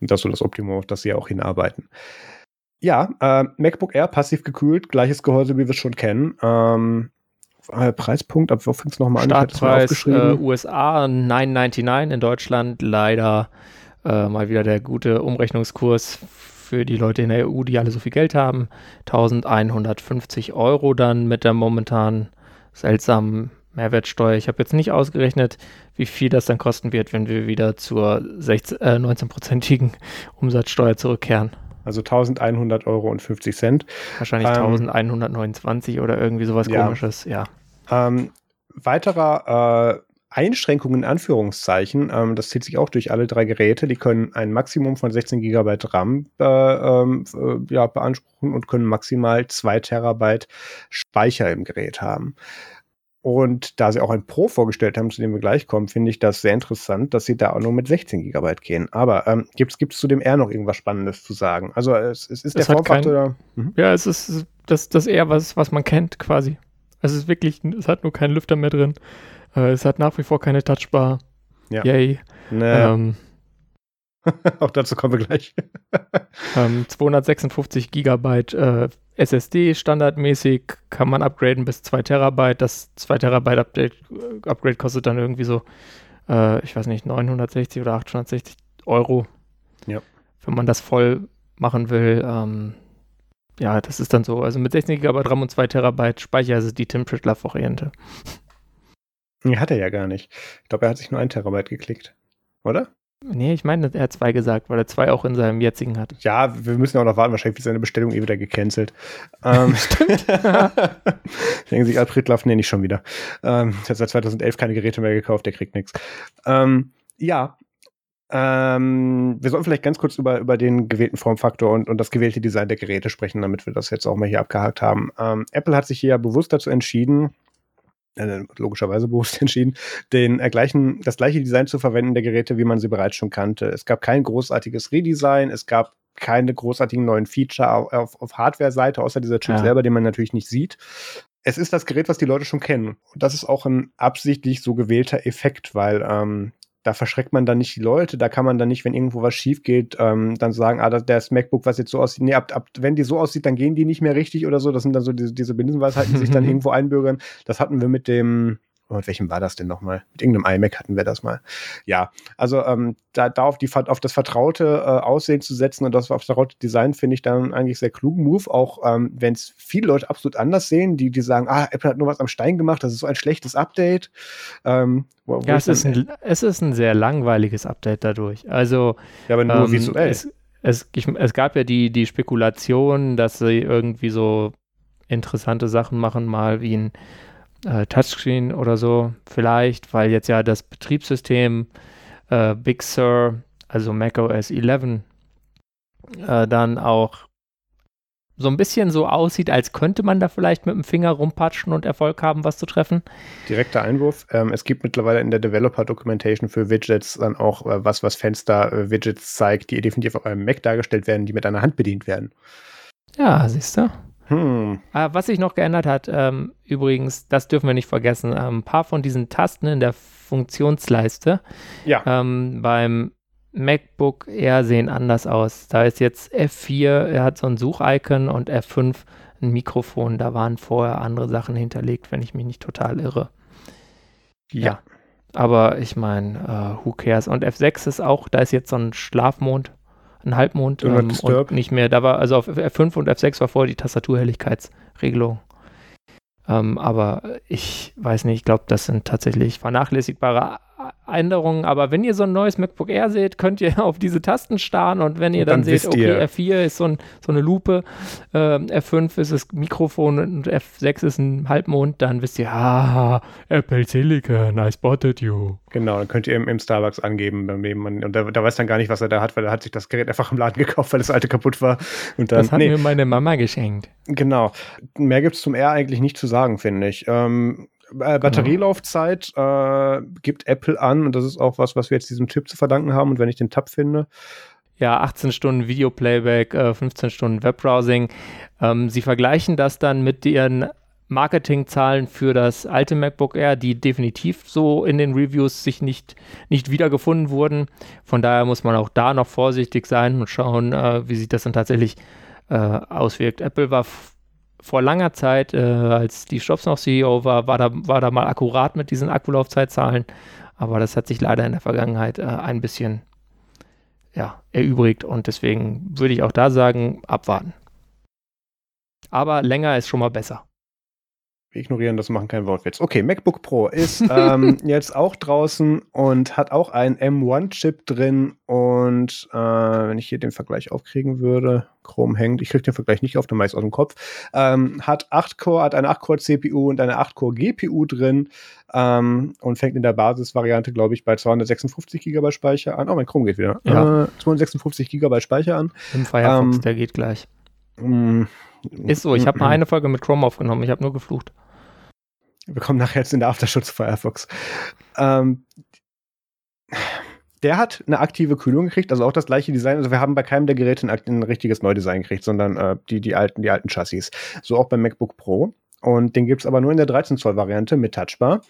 Und das ist so das Optimum, auf das sie auch hinarbeiten. Ja, äh, MacBook Air passiv gekühlt, gleiches Gehäuse, wie wir es schon kennen. Ähm, äh, Preispunkt, ab wo fängt es nochmal an? Startpreis äh, USA 9,99 in Deutschland leider äh, mal wieder der gute Umrechnungskurs für die Leute in der EU, die alle so viel Geld haben. 1150 Euro dann mit der momentan seltsamen Mehrwertsteuer. Ich habe jetzt nicht ausgerechnet, wie viel das dann kosten wird, wenn wir wieder zur 16, äh, 19-prozentigen Umsatzsteuer zurückkehren. Also 1100 Euro und 50 Cent. Wahrscheinlich ähm, 1129 oder irgendwie sowas ja. komisches, ja. Ähm, weiterer äh, Einschränkungen in Anführungszeichen, ähm, das zieht sich auch durch alle drei Geräte, die können ein Maximum von 16 GB RAM äh, äh, ja, beanspruchen und können maximal 2 Terabyte Speicher im Gerät haben. Und da sie auch ein Pro vorgestellt haben, zu dem wir gleich kommen, finde ich das sehr interessant, dass sie da auch nur mit 16 GB gehen. Aber ähm, gibt es zu dem R noch irgendwas Spannendes zu sagen? Also es, es ist es der Formfaktor. Mhm. Ja, es ist das, das R, was, was man kennt quasi. Es ist wirklich, es hat nur keinen Lüfter mehr drin. Äh, es hat nach wie vor keine Touchbar. Ja. Yay. Naja. Ähm, auch dazu kommen wir gleich. ähm, 256 Gigabyte äh, SSD standardmäßig kann man upgraden bis 2 Terabyte. Das 2 Terabyte Update, äh, Upgrade kostet dann irgendwie so, äh, ich weiß nicht, 960 oder 860 Euro. Ja. Wenn man das voll machen will. Ähm, ja, das ist dann so. Also mit 16 GB RAM und 2 Terabyte Speicher ist es die Tim Pritlove-Variante. Hat er ja gar nicht. Ich glaube, er hat sich nur 1 Terabyte geklickt. Oder? Nee, ich meine, er hat zwei gesagt, weil er zwei auch in seinem jetzigen hat. Ja, wir müssen auch noch warten. Wahrscheinlich wird seine Bestellung eh wieder gecancelt. Ähm, Stimmt. Denken sich, Alfred Laff, nee, nicht schon wieder. Ähm, der hat seit 2011 keine Geräte mehr gekauft, der kriegt nichts. Ähm, ja, ähm, wir sollten vielleicht ganz kurz über, über den gewählten Formfaktor und, und das gewählte Design der Geräte sprechen, damit wir das jetzt auch mal hier abgehakt haben. Ähm, Apple hat sich hier ja bewusst dazu entschieden, äh, logischerweise bewusst entschieden, den äh, gleichen, das gleiche Design zu verwenden der Geräte, wie man sie bereits schon kannte. Es gab kein großartiges Redesign, es gab keine großartigen neuen Feature auf, auf, Hardware-Seite, außer dieser Chip ja. selber, den man natürlich nicht sieht. Es ist das Gerät, was die Leute schon kennen. Und das ist auch ein absichtlich so gewählter Effekt, weil ähm, da verschreckt man dann nicht die Leute, da kann man dann nicht, wenn irgendwo was schief geht, ähm, dann sagen, ah, das MacBook, was jetzt so aussieht, nee, ab, ab, wenn die so aussieht, dann gehen die nicht mehr richtig oder so. Das sind dann so diese, diese Binsenweisheiten, die sich dann irgendwo einbürgern. Das hatten wir mit dem, und oh, welchem war das denn nochmal? Mit irgendeinem iMac hatten wir das mal. Ja, also ähm, da, da auf, die, auf das vertraute äh, Aussehen zu setzen und das auf das vertraute Design finde ich dann eigentlich sehr klugen Move, auch ähm, wenn es viele Leute absolut anders sehen, die, die sagen, ah, Apple hat nur was am Stein gemacht, das ist so ein schlechtes Update. Ähm, wo, wo ja, es ist, ein, es ist ein sehr langweiliges Update dadurch. Also, ja, aber nur ähm, visuell. Es, es, ich, es gab ja die, die Spekulation, dass sie irgendwie so interessante Sachen machen, mal wie ein äh, Touchscreen oder so, vielleicht, weil jetzt ja das Betriebssystem äh, Big Sur, also macOS 11, äh, dann auch so ein bisschen so aussieht, als könnte man da vielleicht mit dem Finger rumpatschen und Erfolg haben, was zu treffen. Direkter Einwurf. Ähm, es gibt mittlerweile in der Developer Documentation für Widgets dann auch äh, was, was Fenster-Widgets äh, zeigt, die definitiv auf einem Mac dargestellt werden, die mit einer Hand bedient werden. Ja, siehst du. Hm. Ah, was sich noch geändert hat, ähm, übrigens, das dürfen wir nicht vergessen, ähm, ein paar von diesen Tasten in der Funktionsleiste ja. ähm, beim MacBook Air sehen anders aus. Da ist jetzt F4, er hat so ein Such-Icon und F5 ein Mikrofon. Da waren vorher andere Sachen hinterlegt, wenn ich mich nicht total irre. Ja. ja. Aber ich meine, uh, who cares? Und F6 ist auch, da ist jetzt so ein Schlafmond ein Halbmond ähm, und nicht mehr. Da war, also auf F5 und F6 war vorher die Tastaturhelligkeitsregelung. Ähm, aber ich weiß nicht, ich glaube, das sind tatsächlich vernachlässigbare Änderungen, aber wenn ihr so ein neues MacBook Air seht, könnt ihr auf diese Tasten starren und wenn ihr dann, dann seht, okay, ihr. F4 ist so, ein, so eine Lupe, äh, F5 ist das Mikrofon und F6 ist ein Halbmond, dann wisst ihr, ah, Apple Silicon, I spotted you. Genau, dann könnt ihr im, im Starbucks angeben, man, und da, da, weiß dann gar nicht, was er da hat, weil er hat sich das Gerät einfach im Laden gekauft, weil das alte kaputt war. Und dann, das hat nee. mir meine Mama geschenkt. Genau. Mehr gibt es zum R eigentlich nicht zu sagen, finde ich. Ähm, äh, Batterielaufzeit äh, gibt Apple an und das ist auch was, was wir jetzt diesem Tipp zu verdanken haben. Und wenn ich den Tab finde, ja, 18 Stunden Videoplayback, äh, 15 Stunden Webbrowsing. Ähm, sie vergleichen das dann mit ihren Marketingzahlen für das alte MacBook Air, die definitiv so in den Reviews sich nicht, nicht wiedergefunden wurden. Von daher muss man auch da noch vorsichtig sein und schauen, äh, wie sich das dann tatsächlich äh, auswirkt. Apple war vor langer Zeit, äh, als die Jobs noch CEO war, war da, war da mal akkurat mit diesen Akkulaufzeitzahlen. Aber das hat sich leider in der Vergangenheit äh, ein bisschen ja, erübrigt und deswegen würde ich auch da sagen, abwarten. Aber länger ist schon mal besser. Wir ignorieren das, machen keinen Wortwitz. Okay, MacBook Pro ist ähm, jetzt auch draußen und hat auch einen M1-Chip drin. Und äh, wenn ich hier den Vergleich aufkriegen würde, Chrome hängt, ich kriege den Vergleich nicht auf, der meist aus dem Kopf, ähm, hat 8 Core, hat eine 8 Core CPU und eine 8 Core GPU drin ähm, und fängt in der Basisvariante, glaube ich, bei 256 GB Speicher an. Oh, mein Chrome geht wieder. Ja. Äh, 256 GB Speicher an. Im Firefox, ähm, der geht gleich. Mm, ist so, ich habe mal mm, mm. eine Folge mit Chrome aufgenommen, ich habe nur geflucht. Wir kommen nachher jetzt in der Afterschutz Firefox. Ähm, der hat eine aktive Kühlung gekriegt, also auch das gleiche Design. Also wir haben bei keinem der Geräte ein, ein richtiges Neudesign gekriegt, sondern äh, die, die, alten, die alten Chassis. So auch beim MacBook Pro. Und den gibt es aber nur in der 13 Zoll Variante mit Touchbar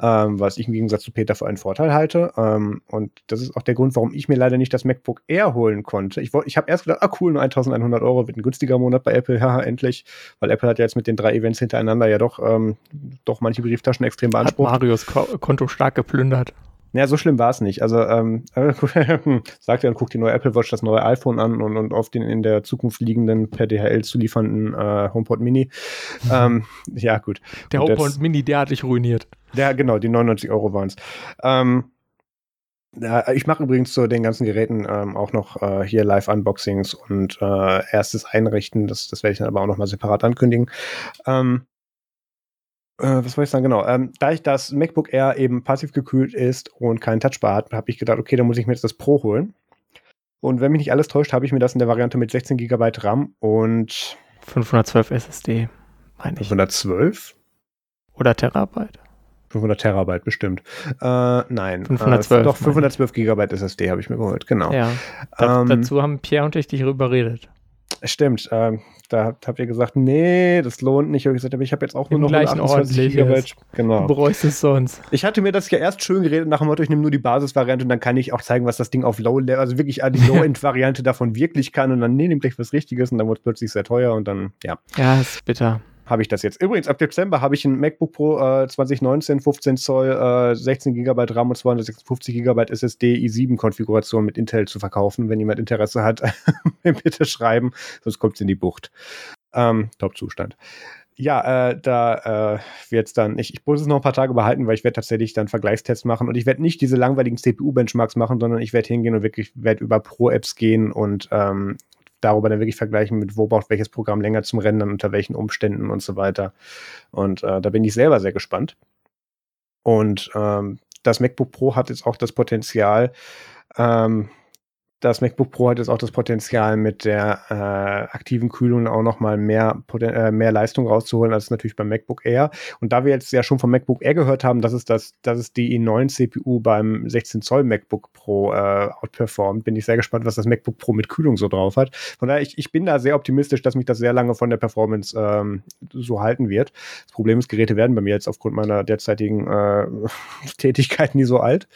ähm, was ich im Gegensatz zu Peter für einen Vorteil halte. Ähm, und das ist auch der Grund, warum ich mir leider nicht das MacBook Air holen konnte. Ich, ich habe erst gedacht, ah cool, nur 1100 Euro wird ein günstiger Monat bei Apple, haha, endlich. Weil Apple hat ja jetzt mit den drei Events hintereinander ja doch, ähm, doch manche Brieftaschen extrem beansprucht. Hat Marius Konto stark geplündert. Naja, so schlimm war es nicht. Also, ähm, sagt er und guckt die neue Apple Watch, das neue iPhone an und, und auf den in der Zukunft liegenden per DHL zu liefernden äh, HomePod Mini. ähm, ja, gut. Der und HomePod Mini, der hat dich ruiniert. Ja, genau, die 99 Euro waren es. Ähm, ja, ich mache übrigens zu den ganzen Geräten ähm, auch noch äh, hier Live-Unboxings und äh, erstes Einrichten. Das, das werde ich dann aber auch noch mal separat ankündigen. Ähm, äh, was soll ich sagen? Genau. Ähm, da ich das MacBook Air eben passiv gekühlt ist und keinen Touchbar hat, habe ich gedacht, okay, dann muss ich mir jetzt das Pro holen. Und wenn mich nicht alles täuscht, habe ich mir das in der Variante mit 16 GB RAM und 512 SSD, meine ich. 512? Oder Terabyte? 500 Terabyte bestimmt. Äh, nein, 512, äh, doch 512 Gigabyte SSD habe ich mir geholt, genau. Ja. Da, ähm, dazu haben Pierre und ich dich überredet. Stimmt, ähm, da habt ihr gesagt, nee, das lohnt nicht. Ich habe gesagt, aber ich habe jetzt auch nur Im noch 28 Gigabyte. Genau. Du bereust es sonst. Ich hatte mir das ja erst schön geredet nach dem Motto, ich nehme nur die Basisvariante und dann kann ich auch zeigen, was das Ding auf Low, also wirklich die Low-End-Variante davon wirklich kann und dann nee, nehme gleich was Richtiges und dann wird es plötzlich sehr teuer und dann, ja. Ja, ist bitter habe ich das jetzt. Übrigens, ab Dezember habe ich ein MacBook Pro äh, 2019, 15 Zoll, äh, 16 GB RAM und 256 GB SSD i7-Konfiguration mit Intel zu verkaufen. Wenn jemand Interesse hat, bitte schreiben, sonst kommt es in die Bucht. Ähm, Top-Zustand. Ja, äh, da äh, wird es dann, ich, ich muss es noch ein paar Tage behalten, weil ich werde tatsächlich dann Vergleichstests machen und ich werde nicht diese langweiligen CPU-Benchmarks machen, sondern ich werde hingehen und wirklich werde über Pro-Apps gehen und ähm, darüber dann wirklich vergleichen mit, wo braucht welches Programm länger zum Rendern, unter welchen Umständen und so weiter. Und äh, da bin ich selber sehr gespannt. Und ähm, das MacBook Pro hat jetzt auch das Potenzial, ähm, das MacBook Pro hat jetzt auch das Potenzial, mit der äh, aktiven Kühlung auch nochmal mehr, äh, mehr Leistung rauszuholen, als natürlich beim MacBook Air. Und da wir jetzt ja schon vom MacBook Air gehört haben, dass es, das, dass es die i9 CPU beim 16 Zoll MacBook Pro äh, outperformt, bin ich sehr gespannt, was das MacBook Pro mit Kühlung so drauf hat. Von daher, ich, ich bin da sehr optimistisch, dass mich das sehr lange von der Performance ähm, so halten wird. Das Problem ist, Geräte werden bei mir jetzt aufgrund meiner derzeitigen äh, Tätigkeiten nie so alt.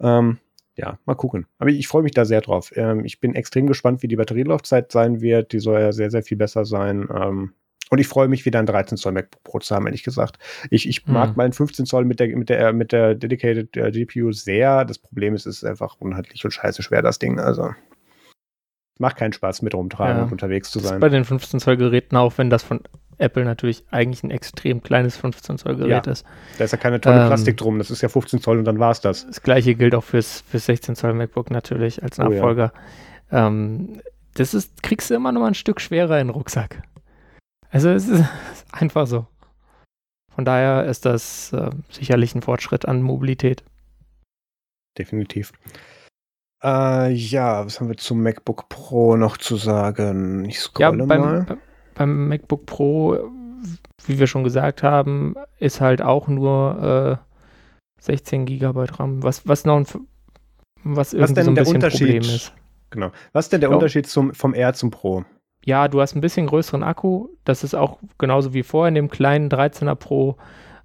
Ähm, ja, mal gucken. Aber ich freue mich da sehr drauf. Ähm, ich bin extrem gespannt, wie die Batterielaufzeit sein wird. Die soll ja sehr, sehr viel besser sein. Ähm, und ich freue mich, wieder ein 13 Zoll MacBook Pro zu haben, ehrlich gesagt. Ich, ich mag hm. meinen 15 Zoll mit der, mit der, mit der Dedicated äh, GPU sehr. Das Problem ist, es ist einfach unheimlich und scheiße schwer, das Ding. Also. Macht keinen Spaß, mit rumtragen ja. und unterwegs zu sein. bei den 15 Zoll Geräten auch, wenn das von Apple natürlich eigentlich ein extrem kleines 15 Zoll Gerät ja, ist. Da ist ja keine tolle ähm, Plastik drum, das ist ja 15 Zoll und dann war es das. Das gleiche gilt auch fürs, fürs 16 Zoll MacBook natürlich als Nachfolger. Oh, ja. ähm, das ist, kriegst du immer noch mal ein Stück schwerer in den Rucksack. Also es ist einfach so. Von daher ist das äh, sicherlich ein Fortschritt an Mobilität. Definitiv. Äh, ja, was haben wir zum MacBook Pro noch zu sagen? Ich scrolle ja, beim, mal beim MacBook Pro, wie wir schon gesagt haben, ist halt auch nur äh, 16 GB RAM, was, was noch ein, was irgendwie was so ein bisschen Problem ist. Genau. Was ist denn der glaub, Unterschied zum, vom R zum Pro? Ja, du hast ein bisschen größeren Akku. Das ist auch genauso wie vorher in dem kleinen 13er Pro.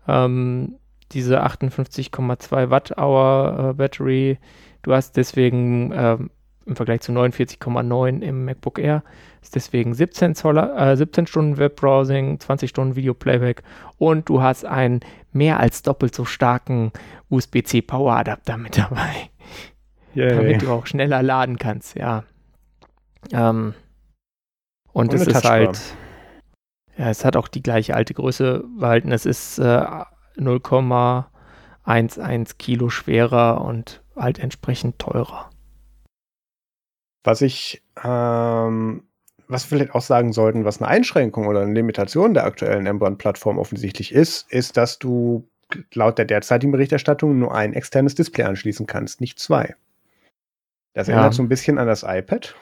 Ähm, diese 58,2 Watt-Hour äh, Battery. Du hast deswegen ähm, im Vergleich zu 49,9 im MacBook Air. Ist deswegen 17, Zoll, äh, 17 Stunden Webbrowsing, 20 Stunden Video Playback und du hast einen mehr als doppelt so starken USB-C Power Adapter mit dabei. Yay. Damit du auch schneller laden kannst, ja. Ähm, und, es ist halt. Ja, es hat auch die gleiche alte Größe behalten. Es ist äh, 0,11 Kilo schwerer und halt entsprechend teurer. Was ich, ähm, was wir vielleicht auch sagen sollten, was eine Einschränkung oder eine Limitation der aktuellen M-Bahn-Plattform offensichtlich ist, ist, dass du laut der derzeitigen Berichterstattung nur ein externes Display anschließen kannst, nicht zwei. Das ja. erinnert so ein bisschen an das iPad.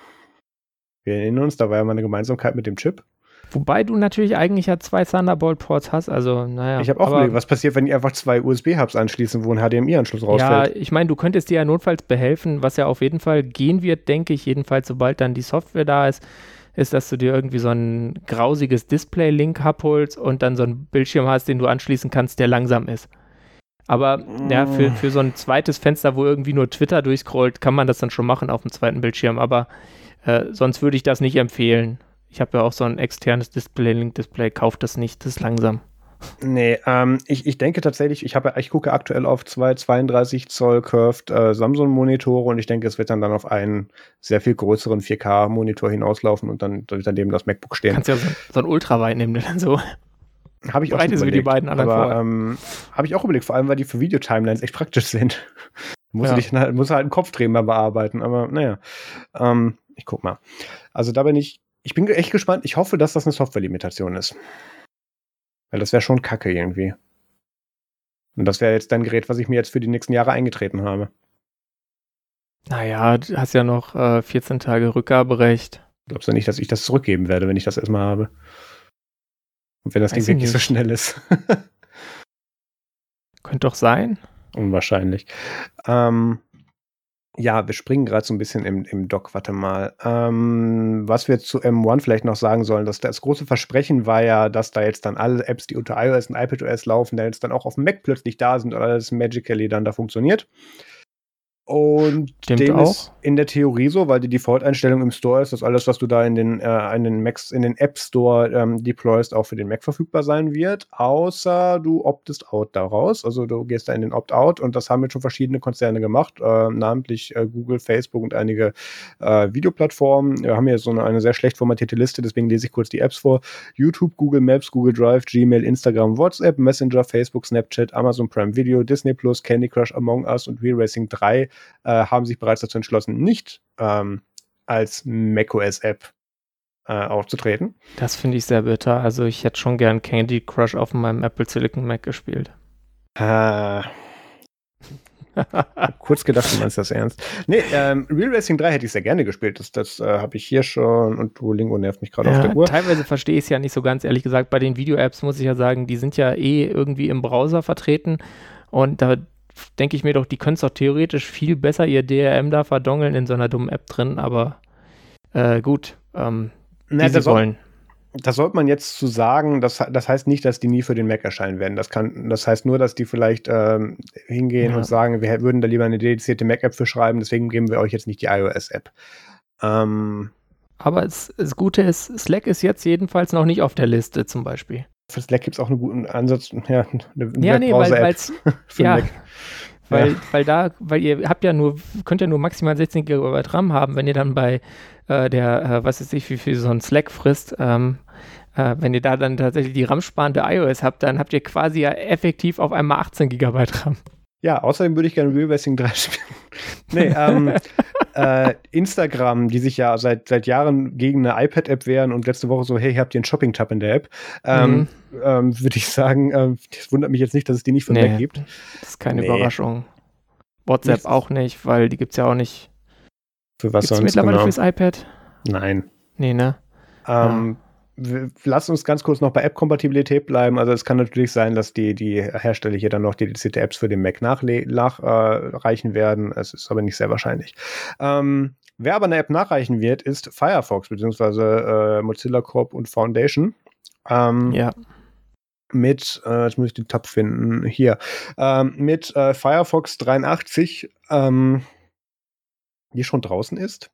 Wir erinnern uns, da war ja mal eine Gemeinsamkeit mit dem Chip. Wobei du natürlich eigentlich ja zwei Thunderbolt-Ports hast, also naja. Ich habe auch überlegt, was passiert, wenn die einfach zwei USB-Hubs anschließen, wo ein HDMI-Anschluss rausfällt. Ja, ich meine, du könntest dir ja notfalls behelfen, was ja auf jeden Fall gehen wird, denke ich, jedenfalls sobald dann die Software da ist, ist, dass du dir irgendwie so ein grausiges Display-Link abholst und dann so einen Bildschirm hast, den du anschließen kannst, der langsam ist. Aber mm. ja, für, für so ein zweites Fenster, wo irgendwie nur Twitter durchscrollt, kann man das dann schon machen auf dem zweiten Bildschirm. Aber äh, sonst würde ich das nicht empfehlen. Ich habe ja auch so ein externes Display-Link-Display. Kauft das nicht, das ist langsam. Nee, ähm, ich, ich denke tatsächlich, ich, habe, ich gucke aktuell auf zwei 32 Zoll Curved äh, Samsung-Monitore und ich denke, es wird dann, dann auf einen sehr viel größeren 4K-Monitor hinauslaufen und dann wird daneben das MacBook stehen. Kannst ja so, so ein Ultraweit nehmen, dann so. Habe ich auch überlegt, wie die beiden anderen aber ähm, habe ich auch überlegt, vor allem, weil die für Videotimelines echt praktisch sind. muss, ja. dich, muss halt einen Kopfdrehen mal bearbeiten, aber naja. Ähm, ich guck mal. Also da bin ich, ich bin echt gespannt. Ich hoffe, dass das eine Software-Limitation ist. Weil das wäre schon kacke irgendwie. Und das wäre jetzt dein Gerät, was ich mir jetzt für die nächsten Jahre eingetreten habe. Naja, du hast ja noch äh, 14 Tage Rückgaberecht. Glaubst du nicht, dass ich das zurückgeben werde, wenn ich das erstmal habe? Und wenn das Weiß Ding wirklich so schnell ist. Könnte doch sein. Unwahrscheinlich. Ähm, ja, wir springen gerade so ein bisschen im, im Dock, warte mal. Ähm, was wir zu M1 vielleicht noch sagen sollen, dass das große Versprechen war ja, dass da jetzt dann alle Apps, die unter iOS und iPadOS laufen, dann jetzt dann auch auf dem Mac plötzlich da sind und alles magically dann da funktioniert. Und Stimmt dem auch. ist in der Theorie so, weil die Default-Einstellung im Store ist, dass alles, was du da in den, äh, in den, Macs, in den App Store ähm, deployst, auch für den Mac verfügbar sein wird, außer du optest out daraus. Also du gehst da in den Opt-out und das haben jetzt schon verschiedene Konzerne gemacht, äh, namentlich äh, Google, Facebook und einige äh, Videoplattformen. Wir haben hier so eine, eine, sehr schlecht formatierte Liste, deswegen lese ich kurz die Apps vor. YouTube, Google Maps, Google Drive, Gmail, Instagram, WhatsApp, Messenger, Facebook, Snapchat, Amazon Prime Video, Disney Plus, Candy Crush, Among Us und Real Racing 3 äh, haben sich bereits dazu entschlossen, nicht ähm, als macOS-App äh, aufzutreten. Das finde ich sehr bitter. Also ich hätte schon gern Candy Crush auf meinem Apple Silicon Mac gespielt. Äh, kurz gedacht, du meinst das ernst. Nee, ähm, Real Racing 3 hätte ich sehr gerne gespielt. Das, das äh, habe ich hier schon und Duolingo nervt mich gerade ja, auf der Uhr. Teilweise verstehe ich es ja nicht so ganz, ehrlich gesagt. Bei den Video-Apps muss ich ja sagen, die sind ja eh irgendwie im Browser vertreten und da denke ich mir doch, die können es doch theoretisch viel besser ihr DRM da verdongeln in so einer dummen App drin, aber äh, gut, ähm, Na, sie wollen. Das sollte man jetzt zu sagen, das, das heißt nicht, dass die nie für den Mac erscheinen werden. Das, kann, das heißt nur, dass die vielleicht ähm, hingehen ja. und sagen, wir würden da lieber eine dedizierte Mac-App für schreiben, deswegen geben wir euch jetzt nicht die iOS-App. Ähm, aber das Gute ist, Slack ist jetzt jedenfalls noch nicht auf der Liste zum Beispiel. Für Slack gibt es auch einen guten Ansatz, ja, eine ja, nee, weil, weil's, ja, weil, ja. weil da, weil ihr habt ja nur, könnt ja nur maximal 16 GB RAM haben, wenn ihr dann bei äh, der, äh, was weiß ich, wie viel so ein Slack frisst, ähm, äh, wenn ihr da dann tatsächlich die RAM-sparende iOS habt, dann habt ihr quasi ja effektiv auf einmal 18 GB RAM. Ja, außerdem würde ich gerne Real Racing 3 spielen. nee, ähm, äh, Instagram, die sich ja seit, seit Jahren gegen eine iPad-App wehren und letzte Woche so, hey, habt ihr einen Shopping-Tab in der App, ähm, mhm. ähm, würde ich sagen, äh, das wundert mich jetzt nicht, dass es die nicht von nee, Mac gibt. Das ist keine nee. Überraschung. WhatsApp Nichts. auch nicht, weil die gibt es ja auch nicht. Für was Gibt's sonst? mittlerweile genau. fürs iPad? Nein. Nee, ne? Ähm, lass uns ganz kurz noch bei App-Kompatibilität bleiben. Also es kann natürlich sein, dass die, die Hersteller hier dann noch dedizierte Apps für den Mac nachreichen äh, werden. Es ist aber nicht sehr wahrscheinlich. Ähm, wer aber eine App nachreichen wird, ist Firefox beziehungsweise äh, Mozilla Corp und Foundation. Ähm, ja. Mit, äh, jetzt muss ich den Tab finden, hier, ähm, mit äh, Firefox 83, ähm, die schon draußen ist.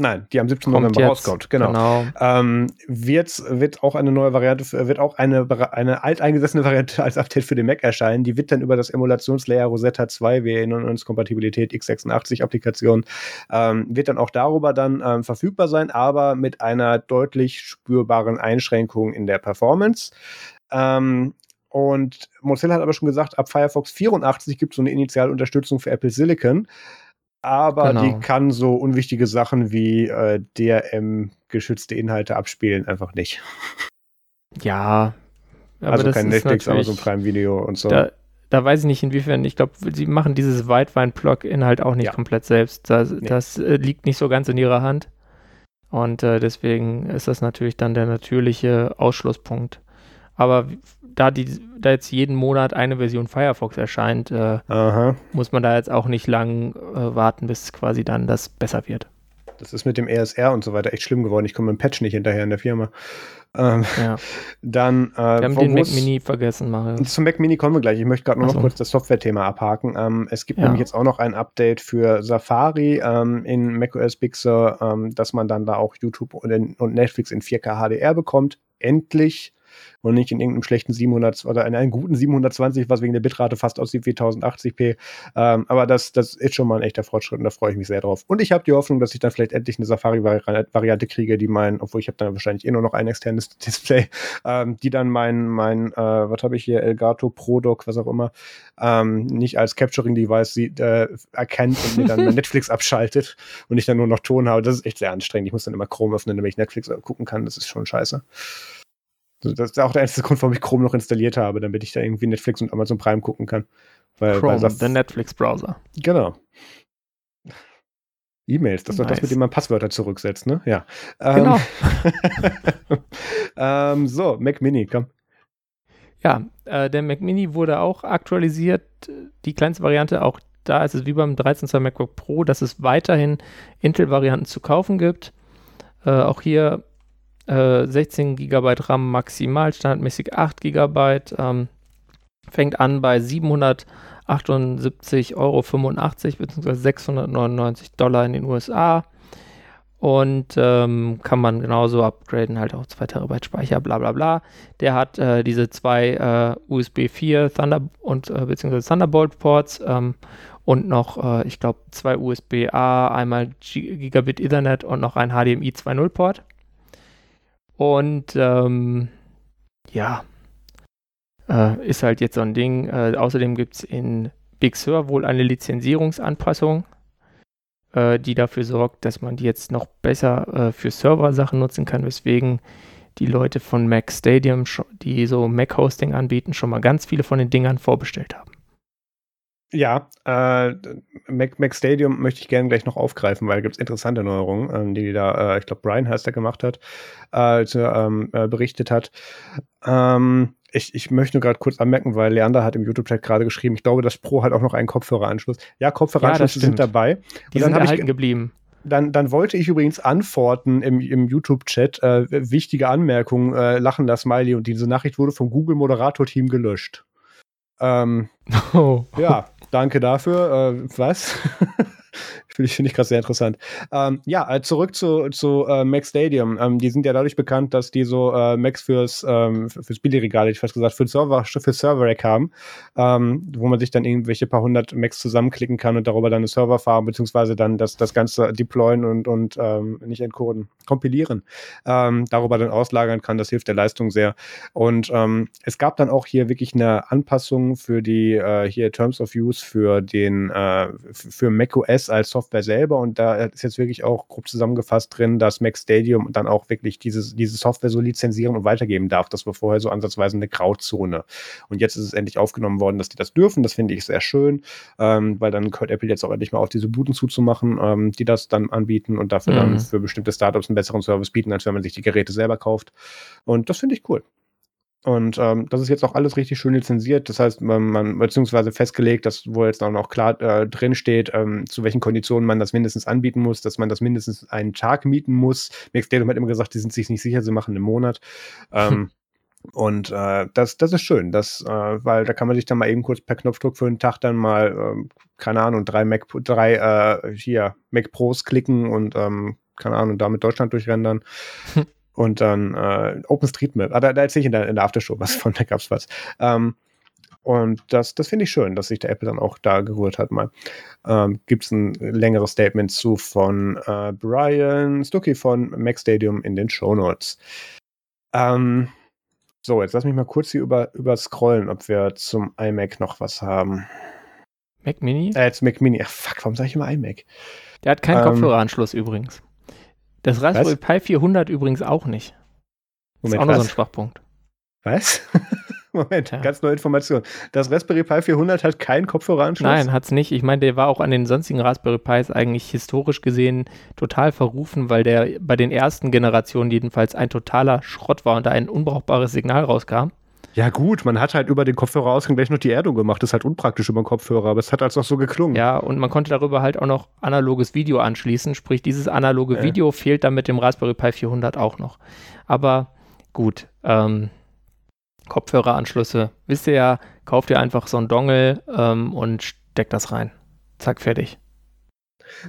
Nein, die am 17. Kommt November jetzt, rauskommt. Genau. genau. Ähm, wird, wird auch eine neue Variante, wird auch eine, eine alteingesessene Variante als Update für den Mac erscheinen. Die wird dann über das Emulationslayer Rosetta 2, wir erinnern uns, Kompatibilität x86-Applikation, ähm, wird dann auch darüber dann ähm, verfügbar sein, aber mit einer deutlich spürbaren Einschränkung in der Performance. Ähm, und Mozilla hat aber schon gesagt, ab Firefox 84 gibt es so eine Initialunterstützung für Apple Silicon aber genau. die kann so unwichtige Sachen wie äh, DRM-geschützte Inhalte abspielen einfach nicht. Ja. also kein Netflix, aber so ein Prime-Video und so. Da, da, weiß ich nicht, inwiefern, ich glaube, sie machen dieses Weitwein-Plug-Inhalt auch nicht ja. komplett selbst. Das, nee. das äh, liegt nicht so ganz in ihrer Hand. Und äh, deswegen ist das natürlich dann der natürliche Ausschlusspunkt. Aber da, die, da jetzt jeden Monat eine Version Firefox erscheint, äh, muss man da jetzt auch nicht lang äh, warten, bis quasi dann das besser wird. Das ist mit dem ESR und so weiter echt schlimm geworden. Ich komme mit dem Patch nicht hinterher in der Firma. Ähm, ja. Dann, äh, wir haben den Mac Mini vergessen, Mario. Zum Mac Mini kommen wir gleich. Ich möchte gerade nur noch kurz das Software-Thema abhaken. Ähm, es gibt ja. nämlich jetzt auch noch ein Update für Safari ähm, in macOS Big Sur, ähm, dass man dann da auch YouTube und, und Netflix in 4K HDR bekommt. Endlich und nicht in irgendeinem schlechten 700 oder in einem guten 720, was wegen der Bitrate fast aussieht wie 1080p. Ähm, aber das, das ist schon mal ein echter Fortschritt und da freue ich mich sehr drauf. Und ich habe die Hoffnung, dass ich dann vielleicht endlich eine Safari-Variante kriege, die mein, obwohl ich habe dann wahrscheinlich eh nur noch ein externes Display, ähm, die dann mein, mein äh, was habe ich hier, Elgato Pro Dock, was auch immer, ähm, nicht als Capturing-Device äh, erkennt und mir dann Netflix abschaltet und ich dann nur noch Ton habe. Das ist echt sehr anstrengend. Ich muss dann immer Chrome öffnen, damit ich Netflix gucken kann. Das ist schon scheiße. Das ist auch der einzige Grund, warum ich Chrome noch installiert habe, damit ich da irgendwie Netflix und Amazon Prime gucken kann. Weil, Chrome, weil der Netflix-Browser. Genau. E-Mails, das ist nice. doch das, mit dem man Passwörter zurücksetzt, ne? Ja. Genau. Ähm, ähm, so, Mac Mini, komm. Ja, äh, der Mac Mini wurde auch aktualisiert. Die kleinste Variante, auch da ist es wie beim 13 Zoll MacBook Pro, dass es weiterhin Intel-Varianten zu kaufen gibt. Äh, auch hier 16 GB RAM maximal, standardmäßig 8 GB. Ähm, fängt an bei 778,85 Euro bzw. 699 Dollar in den USA. Und ähm, kann man genauso upgraden, halt auch 2 Terabyte Speicher, bla bla bla. Der hat äh, diese zwei äh, USB 4 Thunder und äh, beziehungsweise Thunderbolt Ports ähm, und noch, äh, ich glaube, zwei USB A, einmal Gigabit Ethernet und noch ein HDMI 2.0 Port. Und ähm, ja, äh, ist halt jetzt so ein Ding. Äh, außerdem gibt es in Big Sur wohl eine Lizenzierungsanpassung, äh, die dafür sorgt, dass man die jetzt noch besser äh, für Server-Sachen nutzen kann, weswegen die Leute von Mac Stadium, die so Mac-Hosting anbieten, schon mal ganz viele von den Dingern vorbestellt haben. Ja, äh, Mac, Mac Stadium möchte ich gerne gleich noch aufgreifen, weil da gibt es interessante Neuerungen, ähm, die, da, äh, ich glaube, Brian heißt der gemacht hat, äh, er ähm, äh, berichtet hat. Ähm, ich, ich möchte nur gerade kurz anmerken, weil Leander hat im YouTube-Chat gerade geschrieben, ich glaube, das Pro hat auch noch einen Kopfhöreranschluss. Ja, Kopfhöreranschlüsse ja, sind dabei. Die sind erhalten geblieben. Dann, dann wollte ich übrigens antworten im, im YouTube-Chat, äh, wichtige Anmerkung, äh, lachen das Smiley und diese Nachricht wurde vom Google-Moderator-Team gelöscht. Ähm, oh. Ja, danke dafür. Äh, was? Finde ich, find ich gerade sehr interessant. Ähm, ja, äh, zurück zu, zu äh, Mac Stadium. Ähm, die sind ja dadurch bekannt, dass die so äh, Macs fürs, ähm, fürs Billigregal, ich fast gesagt, für Server, für Server-Rack haben, ähm, wo man sich dann irgendwelche paar hundert Macs zusammenklicken kann und darüber dann eine Serverfarm, beziehungsweise dann das, das Ganze deployen und, und ähm, nicht entcoden, kompilieren, ähm, darüber dann auslagern kann. Das hilft der Leistung sehr. Und es gab dann auch hier wirklich eine Anpassung für die äh, hier Terms of Use für den äh, für macOS als Software Software selber und da ist jetzt wirklich auch grob zusammengefasst drin, dass Mac Stadium dann auch wirklich dieses, diese Software so lizenzieren und weitergeben darf. Das war vorher so ansatzweise eine Grauzone. Und jetzt ist es endlich aufgenommen worden, dass die das dürfen. Das finde ich sehr schön, ähm, weil dann hört Apple jetzt auch endlich mal auf, diese Booten zuzumachen, ähm, die das dann anbieten und dafür mhm. dann für bestimmte Startups einen besseren Service bieten, als wenn man sich die Geräte selber kauft. Und das finde ich cool. Und ähm, das ist jetzt auch alles richtig schön lizenziert. Das heißt, man, man beziehungsweise festgelegt, dass wo jetzt auch noch klar äh, drin steht, ähm, zu welchen Konditionen man das mindestens anbieten muss, dass man das mindestens einen Tag mieten muss. Mixdatum hat immer gesagt, die sind sich nicht sicher, sie machen einen Monat. Ähm, und äh, das, das ist schön, das, äh, weil da kann man sich dann mal eben kurz per Knopfdruck für einen Tag dann mal, äh, keine Ahnung, drei Mac, drei äh, hier Mac Pros klicken und ähm, keine Ahnung, da mit Deutschland durchrendern. und dann äh, OpenStreetMap. Ah, da, da erzähle ich in der, in der Aftershow was von, da gab's was. Ähm, und das, das finde ich schön, dass sich der Apple dann auch da gerührt hat mal. Ähm, Gibt es ein längeres Statement zu von äh, Brian Stuckey von Mac Stadium in den Show Notes. Ähm, so, jetzt lass mich mal kurz hier über, über scrollen, ob wir zum iMac noch was haben. Mac Mini? Äh, jetzt Mac Mini. Ach, fuck, warum sage ich immer iMac? Der hat keinen ähm, Kopfhöreranschluss übrigens. Das Raspberry was? Pi 400 übrigens auch nicht. Moment, ist auch noch so ein Schwachpunkt. Was? Moment, ja. ganz neue Information. Das Raspberry Pi 400 hat keinen Kopfhöreranschluss? Nein, hat es nicht. Ich meine, der war auch an den sonstigen Raspberry Pis eigentlich historisch gesehen total verrufen, weil der bei den ersten Generationen jedenfalls ein totaler Schrott war und da ein unbrauchbares Signal rauskam. Ja gut, man hat halt über den Kopfhörerausgang gleich noch die Erdung gemacht. Das ist halt unpraktisch über den Kopfhörer, aber es hat also auch so geklungen. Ja, und man konnte darüber halt auch noch analoges Video anschließen. Sprich, dieses analoge ja. Video fehlt dann mit dem Raspberry Pi 400 auch noch. Aber gut, ähm, Kopfhöreranschlüsse. Wisst ihr ja, kauft ihr einfach so einen Dongle ähm, und steckt das rein. Zack, fertig.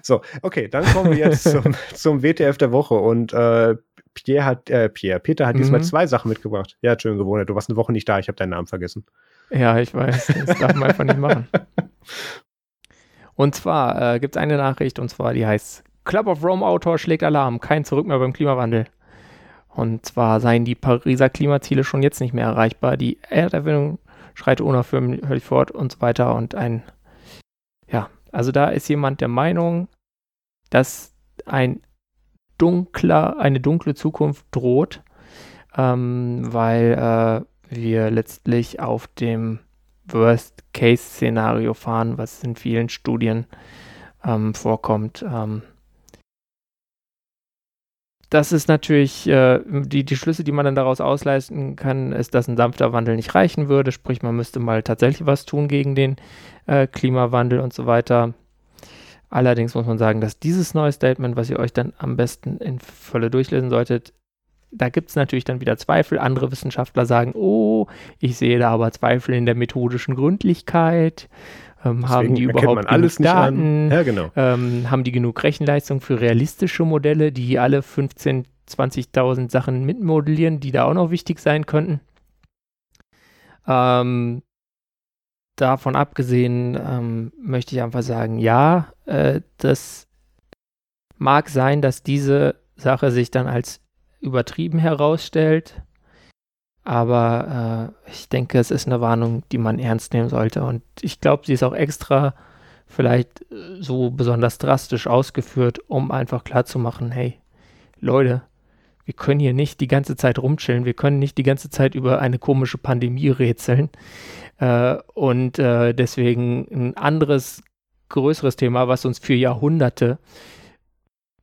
So, okay, dann kommen wir jetzt zum, zum WTF der Woche und äh, Pierre hat, äh, Pierre, Peter hat mhm. diesmal zwei Sachen mitgebracht. Ja, schön gewohnt. Du warst eine Woche nicht da, ich habe deinen Namen vergessen. Ja, ich weiß. Das darf man einfach nicht machen. Und zwar äh, gibt es eine Nachricht, und zwar die heißt Club of Rome Autor schlägt Alarm, kein Zurück mehr beim Klimawandel. Und zwar seien die Pariser Klimaziele schon jetzt nicht mehr erreichbar. Die Erderwärmung schreitet unaufhörlich fort und so weiter. Und ein, ja, also da ist jemand der Meinung, dass ein dunkler, eine dunkle Zukunft droht, ähm, weil äh, wir letztlich auf dem Worst-Case-Szenario fahren, was in vielen Studien ähm, vorkommt. Ähm, das ist natürlich äh, die, die Schlüsse, die man dann daraus ausleisten kann, ist, dass ein sanfter Wandel nicht reichen würde. Sprich, man müsste mal tatsächlich was tun gegen den äh, Klimawandel und so weiter. Allerdings muss man sagen, dass dieses neue Statement, was ihr euch dann am besten in Fülle durchlesen solltet, da gibt es natürlich dann wieder Zweifel. Andere Wissenschaftler sagen, oh, ich sehe da aber Zweifel in der methodischen Gründlichkeit ähm, haben die überhaupt genug Daten? Ja, genau. ähm, haben die genug Rechenleistung für realistische Modelle, die alle 15, 20.000 Sachen mitmodellieren, die da auch noch wichtig sein könnten? Ähm, davon abgesehen ähm, möchte ich einfach sagen, ja, äh, das mag sein, dass diese Sache sich dann als übertrieben herausstellt. Aber äh, ich denke, es ist eine Warnung, die man ernst nehmen sollte. Und ich glaube, sie ist auch extra vielleicht äh, so besonders drastisch ausgeführt, um einfach klarzumachen, hey, Leute, wir können hier nicht die ganze Zeit rumchillen, wir können nicht die ganze Zeit über eine komische Pandemie rätseln. Äh, und äh, deswegen ein anderes, größeres Thema, was uns für Jahrhunderte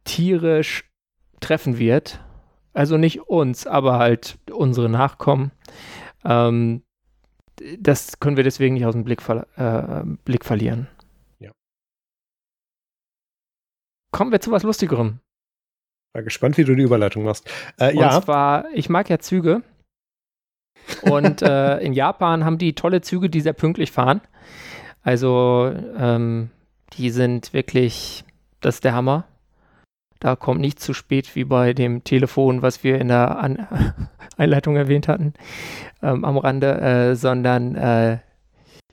tierisch treffen wird, also nicht uns, aber halt unsere Nachkommen. Ähm, das können wir deswegen nicht aus dem Blick, ver äh, Blick verlieren. Ja. Kommen wir zu was Lustigerem. War gespannt, wie du die Überleitung machst. Äh, Und ja. zwar, ich mag ja Züge. Und äh, in Japan haben die tolle Züge, die sehr pünktlich fahren. Also, ähm, die sind wirklich, das ist der Hammer. Da kommt nicht zu spät wie bei dem Telefon, was wir in der An Einleitung erwähnt hatten, ähm, am Rande, äh, sondern äh,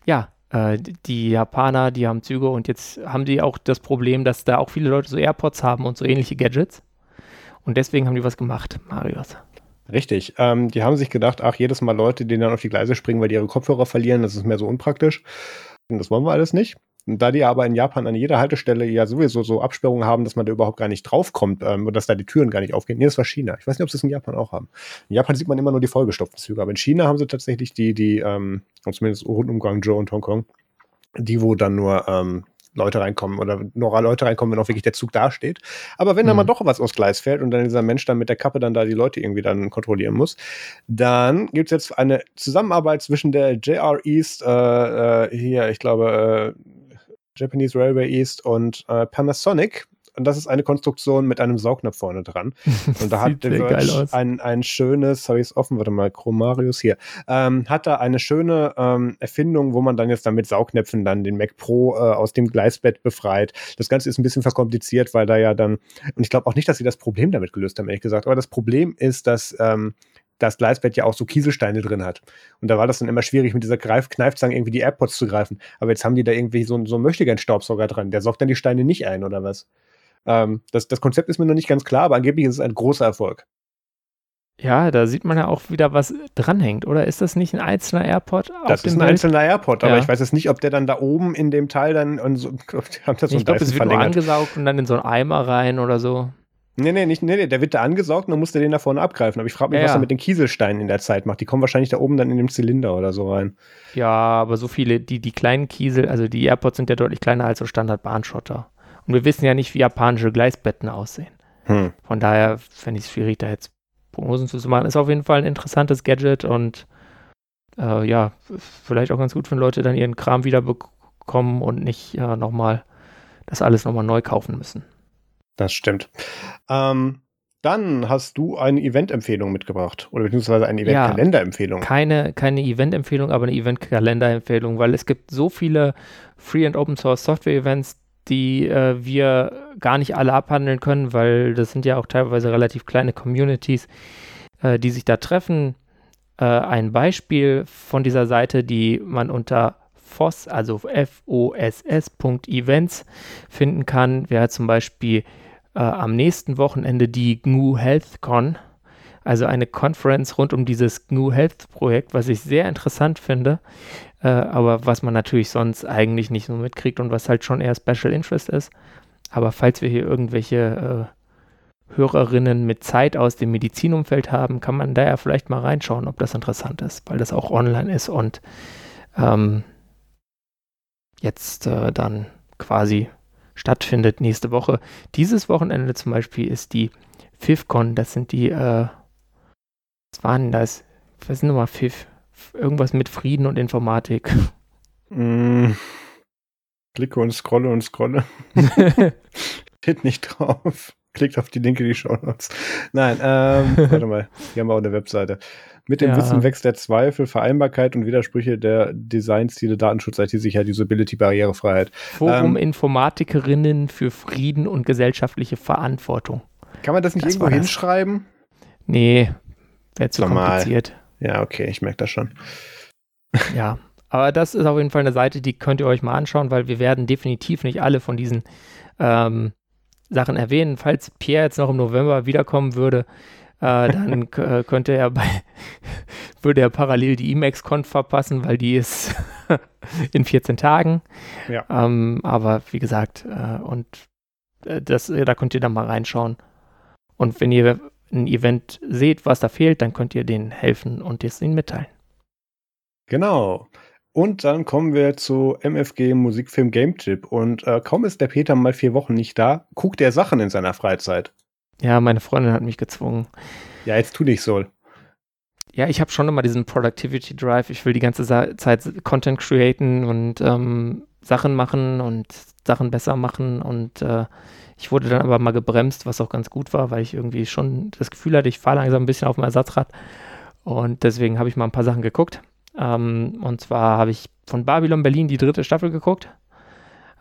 ja, äh, die Japaner, die haben Züge und jetzt haben die auch das Problem, dass da auch viele Leute so AirPods haben und so ähnliche Gadgets. Und deswegen haben die was gemacht, Marius. Richtig. Ähm, die haben sich gedacht, ach, jedes Mal Leute, die dann auf die Gleise springen, weil die ihre Kopfhörer verlieren, das ist mehr so unpraktisch. Und das wollen wir alles nicht. Und da die aber in Japan an jeder Haltestelle ja sowieso so Absperrungen haben, dass man da überhaupt gar nicht draufkommt ähm, und dass da die Türen gar nicht aufgehen. Nee, das war China. Ich weiß nicht, ob sie es in Japan auch haben. In Japan sieht man immer nur die vollgestopften Züge, aber in China haben sie tatsächlich die, die, ähm, zumindest rund um Guangzhou und Hongkong, die, wo dann nur ähm, Leute reinkommen oder nur Leute reinkommen, wenn auch wirklich der Zug dasteht. Aber wenn mhm. dann mal doch was aus Gleis fällt und dann dieser Mensch dann mit der Kappe dann da die Leute irgendwie dann kontrollieren muss, dann gibt es jetzt eine Zusammenarbeit zwischen der JR East, äh, äh, hier, ich glaube, äh, Japanese Railway East und äh, Panasonic. Und das ist eine Konstruktion mit einem Saugnapf vorne dran. Und da hat der Verge ein, ein schönes, habe ich es offen, warte mal, Chromarius hier, ähm, hat da eine schöne ähm, Erfindung, wo man dann jetzt dann mit Saugnäpfen dann den Mac Pro äh, aus dem Gleisbett befreit. Das Ganze ist ein bisschen verkompliziert, weil da ja dann, und ich glaube auch nicht, dass sie das Problem damit gelöst haben, ehrlich gesagt, aber das Problem ist, dass ähm, das Gleisbett ja auch so Kieselsteine drin hat. Und da war das dann immer schwierig, mit dieser Greif Kneifzange irgendwie die AirPods zu greifen. Aber jetzt haben die da irgendwie so, so einen Möchtegern-Staubsauger dran. Der saugt dann die Steine nicht ein, oder was? Ähm, das, das Konzept ist mir noch nicht ganz klar, aber angeblich ist es ein großer Erfolg. Ja, da sieht man ja auch wieder, was dranhängt, oder? Ist das nicht ein einzelner AirPod? Das ist ein Bild? einzelner AirPod, aber ja. ich weiß jetzt nicht, ob der dann da oben in dem Teil dann. Und so, haben das so ich glaube, es wird verlängert. angesaugt und dann in so einen Eimer rein oder so. Nee, nee, nicht, nee, nee, der wird da angesaugt und dann muss der den da vorne abgreifen. Aber ich frage mich, ja, was er mit den Kieselsteinen in der Zeit macht. Die kommen wahrscheinlich da oben dann in dem Zylinder oder so rein. Ja, aber so viele, die, die kleinen Kiesel, also die AirPods sind ja deutlich kleiner als so Standard-Bahnschotter. Und wir wissen ja nicht, wie japanische Gleisbetten aussehen. Hm. Von daher fände ich es schwierig, da jetzt Prognosen zu machen. Ist auf jeden Fall ein interessantes Gadget und äh, ja, vielleicht auch ganz gut, wenn Leute dann ihren Kram wieder bekommen und nicht äh, nochmal das alles nochmal neu kaufen müssen. Das stimmt. Ähm, dann hast du eine Event-Empfehlung mitgebracht oder beziehungsweise eine Event-Kalenderempfehlung. Ja, keine, keine Event-Empfehlung, aber eine Event-Kalenderempfehlung, weil es gibt so viele Free- and Open-Source-Software-Events, die äh, wir gar nicht alle abhandeln können, weil das sind ja auch teilweise relativ kleine Communities, äh, die sich da treffen. Äh, ein Beispiel von dieser Seite, die man unter FOSS, also F-O-S-S.events finden kann, wäre zum Beispiel äh, am nächsten Wochenende die GNU HealthCon, also eine Conference rund um dieses GNU Health Projekt, was ich sehr interessant finde, äh, aber was man natürlich sonst eigentlich nicht so mitkriegt und was halt schon eher Special Interest ist. Aber falls wir hier irgendwelche äh, Hörerinnen mit Zeit aus dem Medizinumfeld haben, kann man da ja vielleicht mal reinschauen, ob das interessant ist, weil das auch online ist und ähm, jetzt äh, dann quasi stattfindet nächste Woche. Dieses Wochenende zum Beispiel ist die FIFCon, das sind die, äh, was waren das? Was ist nochmal FIF? Irgendwas mit Frieden und Informatik. Mm, klicke und scrolle und scrolle. Steht nicht drauf. Klickt auf die linke die Show Notes. Nein, ähm, warte mal, hier haben wir auch eine Webseite. Mit dem ja. Wissen wächst der Zweifel, Vereinbarkeit und Widersprüche der Designstile, Datenschutz, IT-Sicherheit, Usability, Barrierefreiheit. Forum ähm, Informatikerinnen für Frieden und gesellschaftliche Verantwortung. Kann man das nicht das irgendwo hinschreiben? Nee, wäre zu Normal. kompliziert. Ja, okay, ich merke das schon. Ja, aber das ist auf jeden Fall eine Seite, die könnt ihr euch mal anschauen, weil wir werden definitiv nicht alle von diesen ähm, Sachen erwähnen. Falls Pierre jetzt noch im November wiederkommen würde, äh, dann äh, könnte er bei, würde er parallel die Emacs-Conf verpassen, weil die ist in 14 Tagen. Ja. Ähm, aber wie gesagt, äh, und äh, das, da könnt ihr dann mal reinschauen. Und wenn ihr ein Event seht, was da fehlt, dann könnt ihr denen helfen und es ihnen mitteilen. Genau. Und dann kommen wir zu MFG Musikfilm Game Tip. Und äh, kaum ist der Peter mal vier Wochen nicht da, guckt er Sachen in seiner Freizeit. Ja, meine Freundin hat mich gezwungen. Ja, jetzt tu nicht so. Ja, ich habe schon immer diesen Productivity Drive. Ich will die ganze Zeit Content createn und ähm, Sachen machen und Sachen besser machen. Und äh, ich wurde dann aber mal gebremst, was auch ganz gut war, weil ich irgendwie schon das Gefühl hatte, ich fahre langsam ein bisschen auf dem Ersatzrad. Und deswegen habe ich mal ein paar Sachen geguckt. Ähm, und zwar habe ich von Babylon Berlin die dritte Staffel geguckt.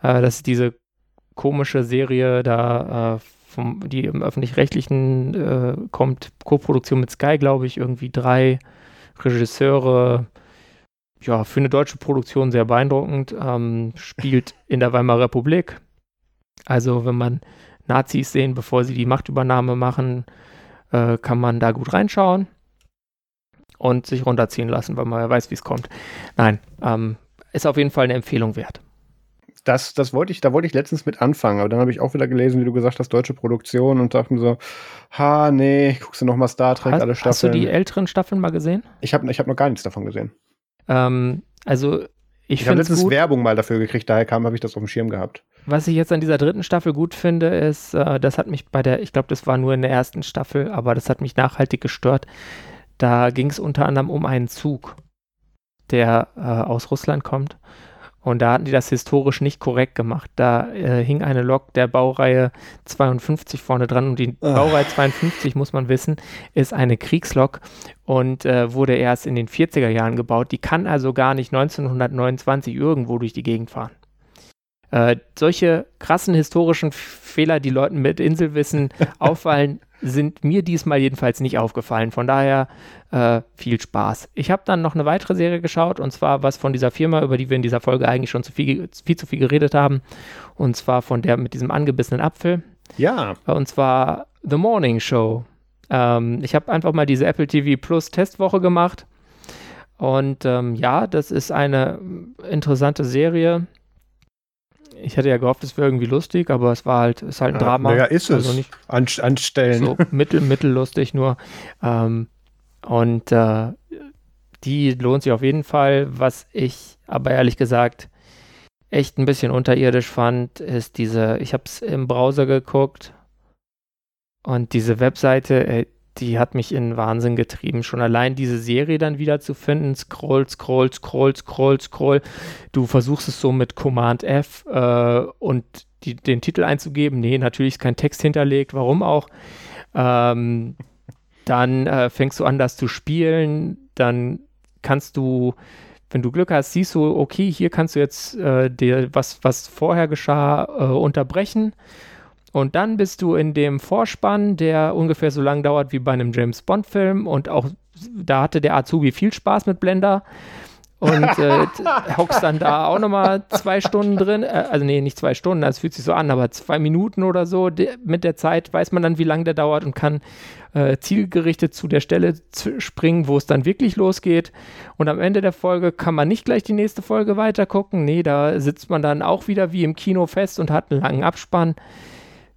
Äh, das ist diese komische Serie da äh, vom, die im öffentlich-rechtlichen äh, kommt, Co-Produktion mit Sky, glaube ich, irgendwie drei Regisseure, ja, für eine deutsche Produktion sehr beeindruckend, ähm, spielt in der Weimarer Republik. Also wenn man Nazis sehen, bevor sie die Machtübernahme machen, äh, kann man da gut reinschauen und sich runterziehen lassen, weil man ja weiß, wie es kommt. Nein, ähm, ist auf jeden Fall eine Empfehlung wert das, das wollte ich, da wollte ich letztens mit anfangen, aber dann habe ich auch wieder gelesen, wie du gesagt hast, deutsche Produktion und dachte mir so, ha, nee, guckst du noch mal Star Trek, hast, alle Staffeln. Hast du die älteren Staffeln mal gesehen? Ich habe ich hab noch gar nichts davon gesehen. Ähm, also ich, ich habe letztens gut. Werbung mal dafür gekriegt, daher kam, habe ich das auf dem Schirm gehabt. Was ich jetzt an dieser dritten Staffel gut finde, ist, äh, das hat mich bei der, ich glaube, das war nur in der ersten Staffel, aber das hat mich nachhaltig gestört. Da ging es unter anderem um einen Zug, der äh, aus Russland kommt Und da hatten die das historisch nicht korrekt gemacht. Da äh, hing eine Lok der Baureihe 52 vorne dran und die Ach. Baureihe 52, muss man wissen, ist eine Kriegslok und äh, wurde erst in den 40er Jahren gebaut. Die kann also gar nicht 1929 irgendwo durch die Gegend fahren. Äh, solche krassen historischen Fehler, die Leuten mit Inselwissen auffallen, sind mir diesmal jedenfalls nicht aufgefallen. Von daher äh, viel Spaß. Ich habe dann noch eine weitere Serie geschaut und zwar was von dieser Firma, über die wir in dieser Folge eigentlich schon zu viel, viel zu viel geredet haben. Und zwar von der mit diesem angebissenen Apfel. Ja. Und zwar The Morning Show. Ähm, ich habe einfach mal diese Apple TV Plus Testwoche gemacht. Und ähm, ja, das ist eine interessante Serie ich hätte ja gehofft, es wäre irgendwie lustig, aber es war halt, ist halt ein Drama. Ja, ist es. Also nicht An, anstellen. So mittel, mittellustig nur. Ähm, und äh, die lohnt sich auf jeden Fall. Was ich aber ehrlich gesagt echt ein bisschen unterirdisch fand, ist diese, ich habe es im Browser geguckt und diese Webseite, äh, die hat mich in Wahnsinn getrieben. Schon allein diese Serie dann wieder zu finden, scroll, scroll, scroll, scroll, scroll. Du versuchst es so mit Command F äh, und die, den Titel einzugeben. Nee, natürlich ist kein Text hinterlegt, warum auch. Ähm, dann äh, fängst du an, das zu spielen. Dann kannst du, wenn du Glück hast, siehst du, okay, hier kannst du jetzt äh, dir was, was vorher geschah, äh, unterbrechen und dann bist du in dem Vorspann, der ungefähr so lang dauert wie bei einem James Bond-Film. Und auch da hatte der Azubi viel Spaß mit Blender. Und äh, hockst dann da auch nochmal zwei Stunden drin. Äh, also, nee, nicht zwei Stunden, das fühlt sich so an, aber zwei Minuten oder so. De mit der Zeit weiß man dann, wie lange der dauert und kann äh, zielgerichtet zu der Stelle springen, wo es dann wirklich losgeht. Und am Ende der Folge kann man nicht gleich die nächste Folge weitergucken. Nee, da sitzt man dann auch wieder wie im Kino fest und hat einen langen Abspann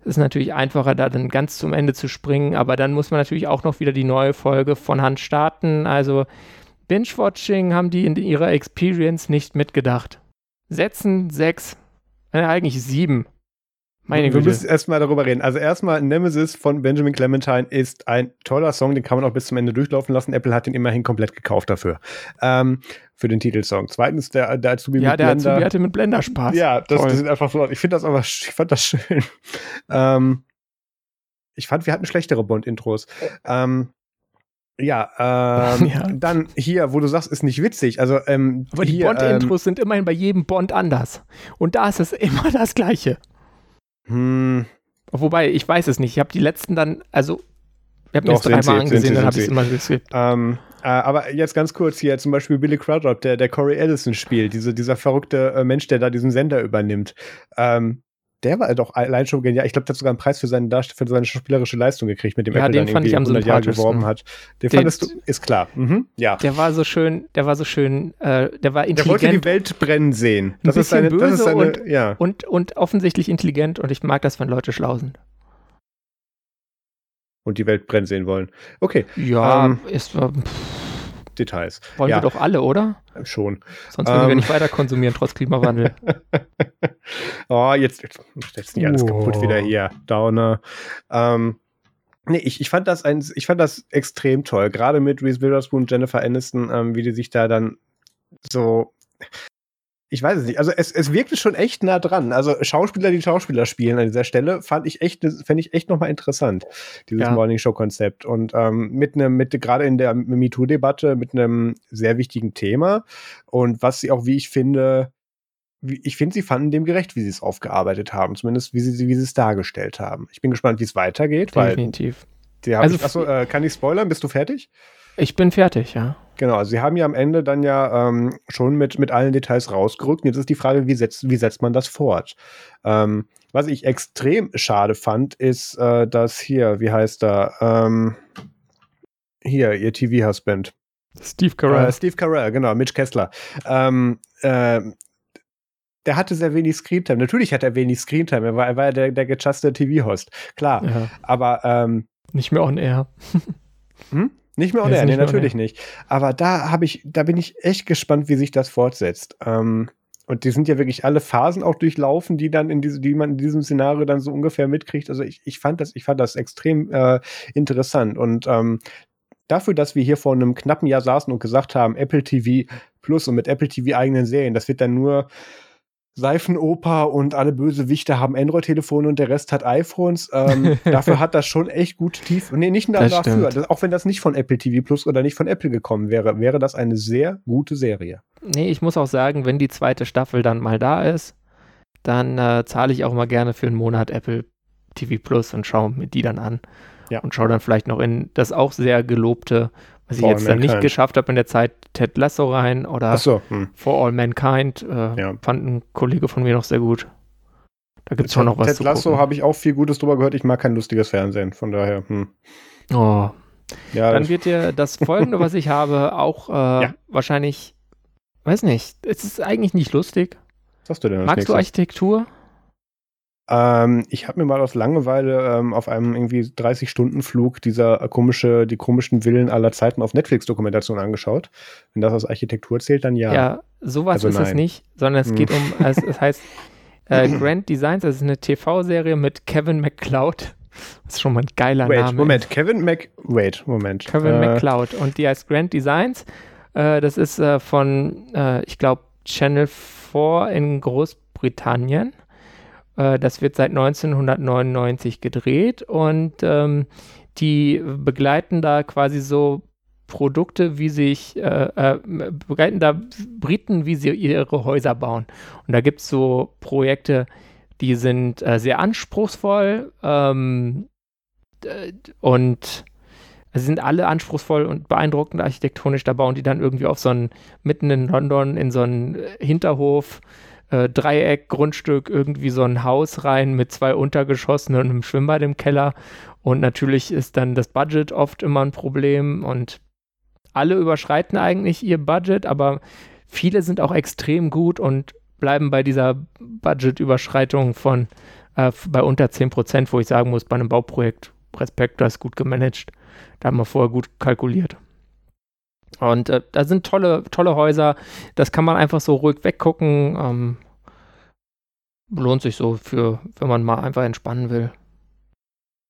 ist natürlich einfacher, da dann ganz zum Ende zu springen, aber dann muss man natürlich auch noch wieder die neue Folge von Hand starten. Also Binge-Watching haben die in ihrer Experience nicht mitgedacht. Setzen sechs, äh, eigentlich sieben. Meine Güte. Wir müssen erstmal darüber reden. Also erstmal Nemesis von Benjamin Clementine ist ein toller Song, den kann man auch bis zum Ende durchlaufen lassen. Apple hat den immerhin komplett gekauft dafür. Ähm, für den Titelsong. Zweitens, der, der Azubi ja, mit der Blender. Azubi hatte mit Blender Spaß. Ja, das, das ist einfach so. Ich finde das aber, ich fand das schön. Ähm, ich fand, wir hatten schlechtere Bond-Intros. Ähm, ja, ähm, ja, dann hier, wo du sagst, ist nicht witzig. Also, ähm, aber die Bond-Intros ähm, sind immerhin bei jedem Bond anders. Und da ist es immer das Gleiche. Hm. Wobei, ich weiß es nicht. Ich habe die letzten dann, also, ich habe mir das dreimal angesehen, dann habe ich es immer geskippt. Ähm, äh, aber jetzt ganz kurz hier, zum Beispiel Billy Crudup, der, der Corey Ellison spielt, diese, dieser verrückte äh, Mensch, der da diesen Sender übernimmt. Ähm, der war doch allein schon genial. Ich glaube, der hat sogar einen Preis für seine, für seine schauspielerische Leistung gekriegt, mit dem ja, Apple den dann fand ich am 100 Jahre geworben hat. Den, den fandest du, ist klar. Mhm, ja. Der war so schön, der war so schön, äh, der war intelligent. Der wollte die Welt brennen sehen. Das ist seine, böse das ist seine, und, ja. und, und offensichtlich intelligent und ich mag das, wenn Leute schlau sind. Und die Welt brennen sehen wollen. Okay. Ja, ähm, ist, äh, Details. Wollen ja. wir doch alle, oder? Schon. Sonst würden ähm. wir nicht weiter konsumieren, trotz Klimawandel. oh, jetzt, jetzt nicht alles oh. kaputt wieder hier. Downer. Ähm, nee, ich, ich, fand das ein, ich fand das extrem toll. Gerade mit Reese Witherspoon und Jennifer Aniston, ähm, wie die sich da dann so ich weiß es nicht. Also es, es wirkte schon echt nah dran. Also Schauspieler, die Schauspieler spielen an dieser Stelle, fand ich echt, fände ich echt nochmal interessant, dieses ja. Morning Show-Konzept. Und ähm, mit einem, mit gerade in der MeToo-Debatte mit einem sehr wichtigen Thema. Und was sie auch, wie ich finde, wie, ich finde, sie fanden dem gerecht, wie sie es aufgearbeitet haben, zumindest wie sie, wie sie es dargestellt haben. Ich bin gespannt, wie es weitergeht. Definitiv. Weil, also, achso, äh, kann ich spoilern? Bist du fertig? Ich bin fertig, ja. Genau, also sie haben ja am Ende dann ja ähm, schon mit, mit allen Details rausgerückt. Jetzt ist die Frage, wie setzt, wie setzt man das fort? Ähm, was ich extrem schade fand, ist, äh, dass hier, wie heißt er, ähm, hier, ihr TV-Husband. Steve Carell. Äh, Steve Carell, genau, Mitch Kessler. Ähm, äh, der hatte sehr wenig Screentime. Natürlich hat er wenig Screentime. Er war, er war ja der, der gechasste TV-Host. Klar. Ja. Aber ähm, nicht mehr on air. hm? Nicht mehr on air, nee, natürlich nicht. Aber da habe ich, da bin ich echt gespannt, wie sich das fortsetzt. Ähm, und die sind ja wirklich alle Phasen auch durchlaufen, die dann in diese, die man in diesem Szenario dann so ungefähr mitkriegt. Also ich, ich fand das, ich fand das extrem äh, interessant. Und ähm, dafür, dass wir hier vor einem knappen Jahr saßen und gesagt haben, Apple TV Plus und mit Apple TV eigenen Serien. Das wird dann nur Seifenoper und alle Bösewichte haben Android-Telefone und der Rest hat iPhones. Ähm, dafür hat das schon echt gut tief. Nee, nicht nur dafür. Das, auch wenn das nicht von Apple TV Plus oder nicht von Apple gekommen wäre, wäre das eine sehr gute Serie. Nee, ich muss auch sagen, wenn die zweite Staffel dann mal da ist, dann äh, zahle ich auch mal gerne für einen Monat Apple TV Plus und schaue mir die dann an. Ja. Und schaue dann vielleicht noch in das auch sehr gelobte was ich For jetzt dann nicht geschafft habe in der Zeit, Ted Lasso rein oder so, hm. For All Mankind. Äh, ja. Fand ein Kollege von mir noch sehr gut. Da gibt es schon noch was Ted zu Lasso habe ich auch viel Gutes drüber gehört. Ich mag kein lustiges Fernsehen, von daher. Hm. Oh. Ja, dann wird dir das folgende, was ich habe, auch äh, ja. wahrscheinlich, weiß nicht, es ist eigentlich nicht lustig. Was hast du denn? Magst du Architektur? Ähm, ich habe mir mal aus Langeweile ähm, auf einem irgendwie 30-Stunden-Flug dieser äh, komische, die komischen Villen aller Zeiten auf Netflix-Dokumentation angeschaut. Wenn das als Architektur zählt, dann ja. Ja, sowas also ist nein. es nicht, sondern es hm. geht um, es, es heißt äh, Grand Designs, das ist eine TV-Serie mit Kevin McCloud. Das ist schon mal ein geiler wait, Name. Moment, Kevin Mc, wait, Moment. Kevin äh, McCloud und die heißt Grand Designs. Äh, das ist äh, von, äh, ich glaube, Channel 4 in Großbritannien. Äh, das wird seit 1999 gedreht und ähm, die begleiten da quasi so Produkte, wie sich, äh, äh, begleiten da Briten, wie sie ihre Häuser bauen. Und da gibt es so Projekte, die sind äh, sehr anspruchsvoll ähm, und sie sind alle anspruchsvoll und beeindruckend architektonisch. Da bauen die dann irgendwie auf so einen, mitten in London in so einen Hinterhof äh, Dreieck-Grundstück irgendwie so ein Haus rein mit zwei Untergeschossen und einem Schwimmbad im Keller. Und natürlich ist dann das Budget oft immer ein Problem und alle überschreiten eigentlich ihr Budget, aber viele sind auch extrem gut und bleiben bei dieser Budgetüberschreitung von äh, bei unter 10 Prozent, wo ich sagen muss, bei einem Bauprojekt Respekt, das ist gut gemanagt. Da haben wir vorher gut kalkuliert. Und äh, da sind tolle, tolle Häuser. Das kann man einfach so ruhig weggucken. Ähm, lohnt sich so für, wenn man mal einfach entspannen will.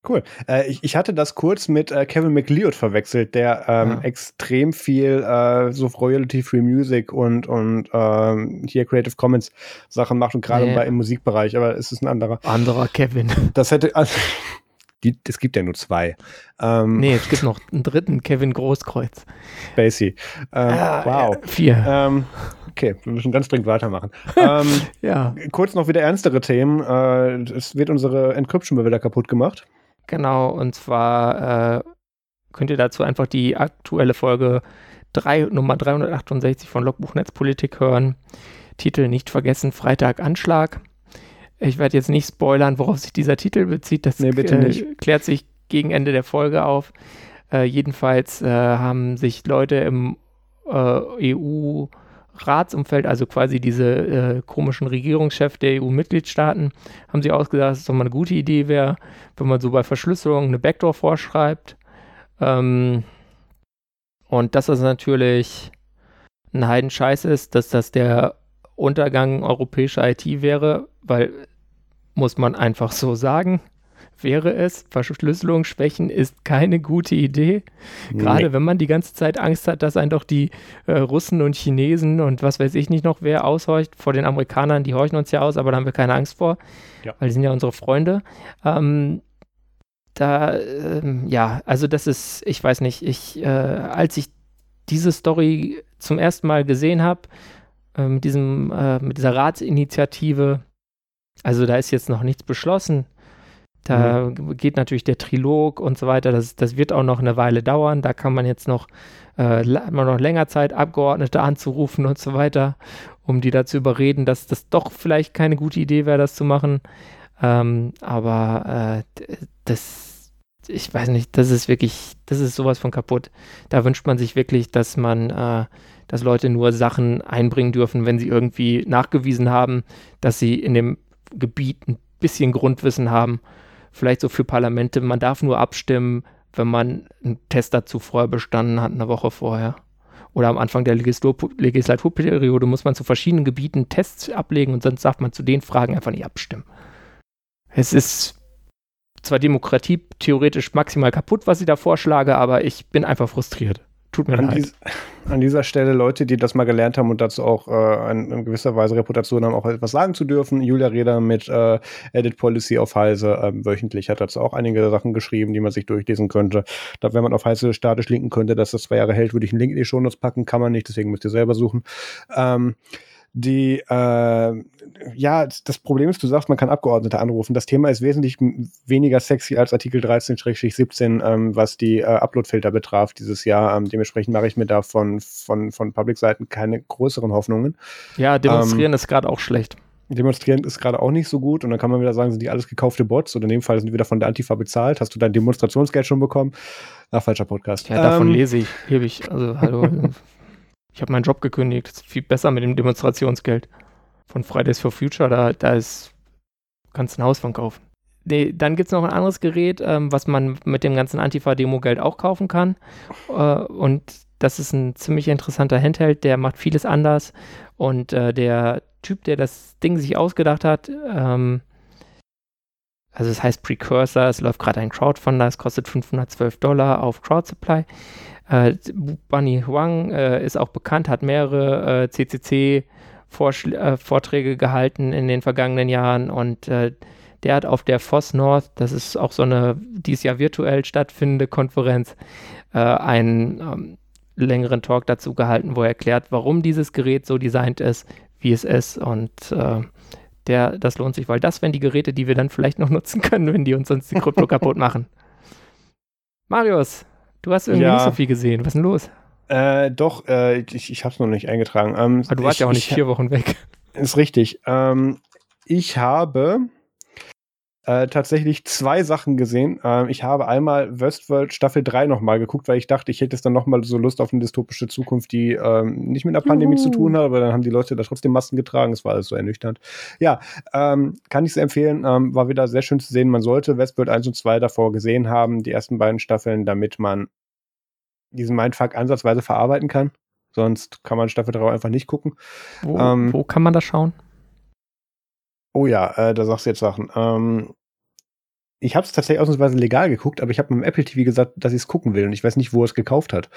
Cool. Äh, ich, ich, hatte das kurz mit äh, Kevin McLeod verwechselt, der ähm, ja. extrem viel äh, so Royalty-Free Music und, und ähm, hier Creative Commons Sachen macht und gerade nee. im Musikbereich, aber es ist ein anderer. Anderer Kevin. Das hätte, also, die, es gibt ja nur zwei. Ähm, nee, es gibt noch einen dritten, Kevin Großkreuz. Spacey. Ähm, ah, wow. Vier. Ähm, okay, wir müssen ganz dringend weitermachen. ähm, ja. Kurz noch wieder ernstere Themen. Äh, es wird unsere Encryption mal wieder kaputt gemacht. Genau, und zwar äh, könnt ihr dazu einfach die aktuelle Folge 3, Nummer 368 von Logbuch Netzpolitik hören. Titel nicht vergessen, Freitag Anschlag. Ich werde jetzt nicht spoilern, worauf sich dieser Titel bezieht. Das nee, äh, klärt sich gegen Ende der Folge auf. Äh, jedenfalls äh, haben sich Leute im äh, EU-Ratsumfeld, also quasi diese äh, komischen Regierungschefs der EU-Mitgliedstaaten, haben sie ausgesagt, dass es doch mal eine gute Idee wäre, wenn man so bei Verschlüsselung eine Backdoor vorschreibt. Ähm, und dass das natürlich ein Heidenscheiß ist, dass das der Untergang europäischer IT wäre, weil, muss man einfach so sagen, wäre es. Verschlüsselungsschwächen ist keine gute Idee. Nee. Gerade wenn man die ganze Zeit Angst hat, dass einen doch die äh, Russen und Chinesen und was weiß ich nicht noch wer aushorcht. Vor den Amerikanern, die horchen uns ja aus, aber da haben wir keine Angst vor, ja. weil die sind ja unsere Freunde. Ähm, da, ähm, ja, also das ist, ich weiß nicht, ich, äh, als ich diese Story zum ersten Mal gesehen habe, äh, mit, diesem, äh, mit dieser Ratsinitiative. Also da ist jetzt noch nichts beschlossen. Da mhm. geht natürlich der Trilog und so weiter. Das, das wird auch noch eine Weile dauern. Da kann man jetzt noch, äh, man noch länger Zeit, Abgeordnete anzurufen und so weiter, um die dazu überreden, dass das doch vielleicht keine gute Idee wäre, das zu machen. Ähm, aber äh, das, ich weiß nicht, das ist wirklich, das ist sowas von kaputt. Da wünscht man sich wirklich, dass man äh, dass Leute nur Sachen einbringen dürfen, wenn sie irgendwie nachgewiesen haben, dass sie in dem Gebiet ein bisschen Grundwissen haben. Vielleicht so für Parlamente, man darf nur abstimmen, wenn man einen Test dazu vorher bestanden hat, eine Woche vorher. Oder am Anfang der Legislatur Legislaturperiode muss man zu verschiedenen Gebieten Tests ablegen und sonst darf man zu den Fragen einfach nicht abstimmen. Es ist zwar Demokratie theoretisch maximal kaputt, was ich da vorschlage, aber ich bin einfach frustriert. Tut mir an leid. Dies, an dieser Stelle Leute, die das mal gelernt haben und dazu auch äh, in, in, gewisser Weise Reputation haben, auch etwas sagen zu dürfen. Julia Reda mit äh, Edit Policy auf Heise äh, wöchentlich hat dazu auch einige Sachen geschrieben, die man sich durchlesen könnte. Da, wenn man auf Heise statisch linken könnte, dass das zwei Jahre hält, würde ich einen Link in die Shownotes packen. Kann man nicht, deswegen müsst ihr selber suchen. Ähm, die, äh, ja, das Problem ist, du sagst, man kann Abgeordnete anrufen. Das Thema ist wesentlich weniger sexy als Artikel 13-17, ähm, was die äh, Upload-Filter betraf dieses Jahr. Ähm, dementsprechend mache ich mir da von, von, von Public-Seiten keine größeren Hoffnungen. Ja, demonstrieren ähm, ist gerade auch schlecht. Demonstrieren ist gerade auch nicht so gut und dann kann man wieder sagen, sind die alles gekaufte Bots oder in dem Fall sind die wieder von der Antifa bezahlt. Hast du dein Demonstrationsgeld schon bekommen? Ach, falscher Podcast. Ja, davon ähm, lese ich, hebe ich. Also, hallo. Ich habe meinen Job gekündigt. Das ist viel besser mit dem Demonstrationsgeld von Fridays for Future. Da, da ist, kannst ein Haus von kaufen. Nee, dann gibt es noch ein anderes Gerät, ähm, was man mit dem ganzen Antifa-Demo-Geld auch kaufen kann. Äh, und das ist ein ziemlich interessanter Handheld, der macht vieles anders. Und äh, der Typ, der das Ding sich ausgedacht hat, ähm, also es heißt Precursor, es läuft gerade ein Crowdfunder, es kostet 512 Dollar auf CrowdSupply. Äh, Bunny Huang äh, ist auch bekannt, hat mehrere äh, CCC-Vorträge äh, gehalten in den vergangenen Jahren und äh, der hat auf der FOSS North, das ist auch so eine dieses Jahr virtuell stattfindende Konferenz, äh, einen ähm, längeren Talk dazu gehalten, wo er erklärt, warum dieses Gerät so designt ist, wie es ist und der, das lohnt sich, weil das wären die Geräte, die wir dann vielleicht noch nutzen können, wenn die uns sonst die Krypto kaputt machen. Marius, du hast irgendwie ja. nicht so viel gesehen. Was ist denn los? Äh, doch, äh, ich, ich habe es noch nicht eingetragen. Ähm, Aber du warst ich, ja auch nicht ich, vier Wochen weg. Ist richtig. Ähm, ich habe äh, tatsächlich zwei Sachen gesehen. Ähm, ich habe einmal Westworld Staffel 3 nochmal geguckt, weil ich dachte, ich hätte es dann nochmal so Lust auf eine dystopische Zukunft, die ähm, nicht mit einer Pandemie Juhu. zu tun hat, aber dann haben die Leute da trotzdem Masken getragen. Es war alles so ernüchternd. Ja, ähm, kann ich es empfehlen. Ähm, war wieder sehr schön zu sehen. Man sollte Westworld 1 und 2 davor gesehen haben, die ersten beiden Staffeln, damit man diesen Mindfuck ansatzweise verarbeiten kann. Sonst kann man Staffel 3 einfach nicht gucken. Wo, ähm, wo kann man das schauen? Oh ja, äh, da sagst du jetzt Sachen. Ähm, ich habe es tatsächlich ausnahmsweise legal geguckt, aber ich habe meinem Apple TV gesagt, dass ich es gucken will und ich weiß nicht, wo er es gekauft hat.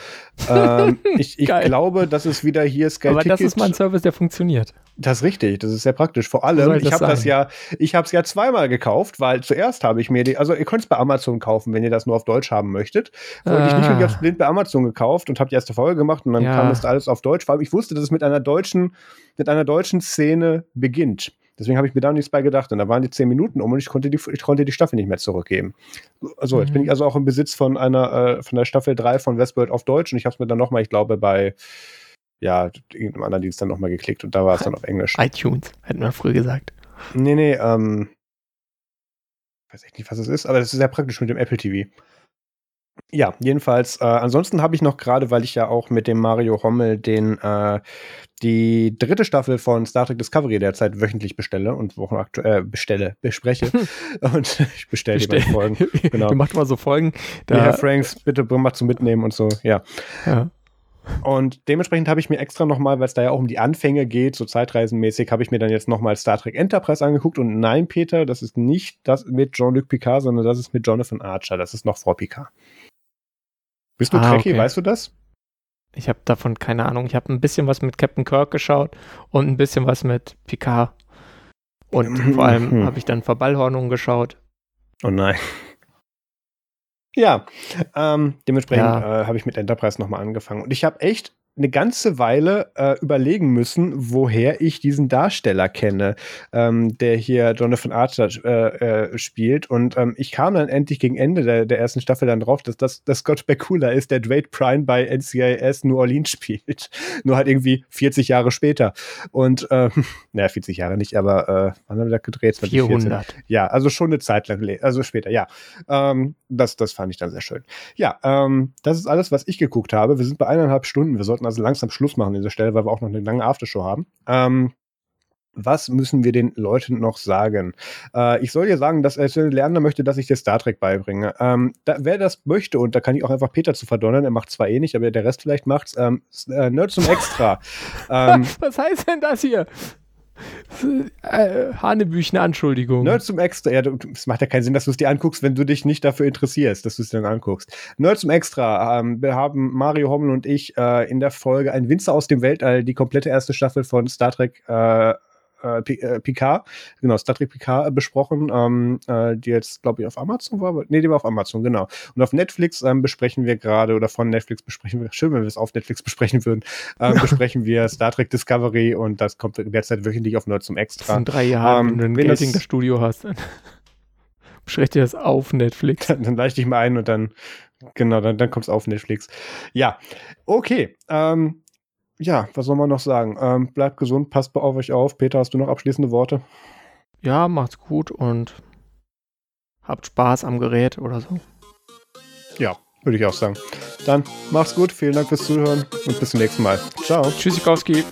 ähm, ich, ich glaube, das ist wieder hier Sky Aber Ticket. das ist mal ein Service, der funktioniert. Das ist richtig, das ist sehr praktisch. Vor allem, ich habe das ja, ich habe es ja zweimal gekauft, weil zuerst habe ich mir die, also ihr könnt es bei Amazon kaufen, wenn ihr das nur auf Deutsch haben möchtet. Ah. ich nicht und ich habe blind bei Amazon gekauft und habe die erste Folge gemacht und dann ja. kam das alles auf Deutsch. Vor allem, ich wusste, dass es mit einer deutschen, mit einer deutschen Szene beginnt. Deswegen habe ich mir da nichts bei gedacht. Und da waren die zehn Minuten um und ich konnte die, ich konnte die Staffel nicht mehr zurückgeben. So, jetzt mhm. bin ich also auch im Besitz von einer, äh, von der Staffel 3 von Westworld auf Deutsch und ich habe es mir dann nochmal, ich glaube, bei ja, irgendeinem anderen Dienst dann nochmal geklickt und da war es dann auf Englisch. iTunes, hätten wir früher gesagt. Nee, nee, ähm, weiß echt nicht, was es ist, aber das ist sehr praktisch mit dem Apple TV. Ja, jedenfalls. Äh, ansonsten habe ich noch gerade, weil ich ja auch mit dem Mario Rommel den äh, die dritte Staffel von Star Trek Discovery derzeit wöchentlich bestelle und Wochen aktuell äh, bestelle, bespreche. und ich bestelle Bestell. die Folgen. Genau. Du machst mal so Folgen. Da ja, Herr Franks, bitte mach zum Mitnehmen und so, ja. ja. Und dementsprechend habe ich mir extra nochmal, weil es da ja auch um die Anfänge geht, so zeitreisenmäßig, habe ich mir dann jetzt nochmal Star Trek Enterprise angeguckt. Und nein, Peter, das ist nicht das mit Jean-Luc Picard, sondern das ist mit Jonathan Archer. Das ist noch vor Picard. Bist du ah, Trekkie, okay. weißt du das? Ich habe davon keine Ahnung. Ich habe ein bisschen was mit Captain Kirk geschaut und ein bisschen was mit Picard. Und vor allem habe ich dann Verballhornungen geschaut. Oh nein. Ja, ähm, dementsprechend ja. äh, habe ich mit Enterprise nochmal angefangen. Und ich habe echt eine ganze Weile äh, überlegen müssen, woher ich diesen Darsteller kenne, ähm, der hier Jonathan Archer äh, äh, spielt. Und ähm, ich kam dann endlich gegen Ende der, der ersten Staffel dann drauf, dass das dass Scott Bakula ist, der Dwayne Prime bei NCIS New Orleans spielt. Nur halt irgendwie 40 Jahre später. Und, ähm, naja, 40 Jahre nicht, aber äh, wann haben wir da gedreht? 400. Ja, also schon eine Zeit lang, also später, ja. Ähm, das, das fand ich dann sehr schön. Ja, ähm, das ist alles, was ich geguckt habe. Wir sind bei eineinhalb Stunden. Wir sollten also langsam Schluss machen an dieser Stelle, weil wir auch noch eine lange Aftershow haben. Ähm, was müssen wir den Leuten noch sagen? Äh, ich soll dir sagen, dass äh, Lerner möchte, dass ich dir Star Trek beibringe. Ähm, da, wer das möchte, und da kann ich auch einfach Peter zu verdonnern, er macht zwar eh nicht, aber der Rest vielleicht macht's, ähm, äh, Nerd zum Extra. ähm, was heißt denn das hier? Äh, Hanebüchen Anschuldigung. Nerd zum Extra. Ja, es macht ja keinen Sinn, dass du es dir anguckst, wenn du dich nicht dafür interessierst, dass du es dir dann anguckst. Nerd zum Extra. Ähm, wir haben Mario Hommel und ich äh, in der Folge Ein Winzer aus dem Weltall, die komplette erste Staffel von Star Trek äh, äh, äh, Picard, genau, Star Trek Picard äh, besprochen, ähm, äh, die jetzt, glaube ich, auf Amazon war. Nee, die war auf Amazon, genau. Und auf Netflix ähm, besprechen wir gerade, oder von Netflix besprechen wir, schön, wenn wir es auf Netflix besprechen würden, ähm, besprechen wir Star Trek Discovery und das kommt derzeit wöchentlich auf Nerd zum Extra. Sind drei Jahre, ähm, wenn du ein das Studio hast. Besprecht dir das auf Netflix. Dann, dann leite ich mal ein und dann, genau, dann, dann kommt es auf Netflix. Ja, okay. Ähm, ja, was soll man noch sagen? Ähm, bleibt gesund, passt auf euch auf. Peter, hast du noch abschließende Worte? Ja, macht's gut und habt Spaß am Gerät oder so. Ja, würde ich auch sagen. Dann macht's gut, vielen Dank fürs Zuhören und bis zum nächsten Mal. Ciao. Tschüssikowski.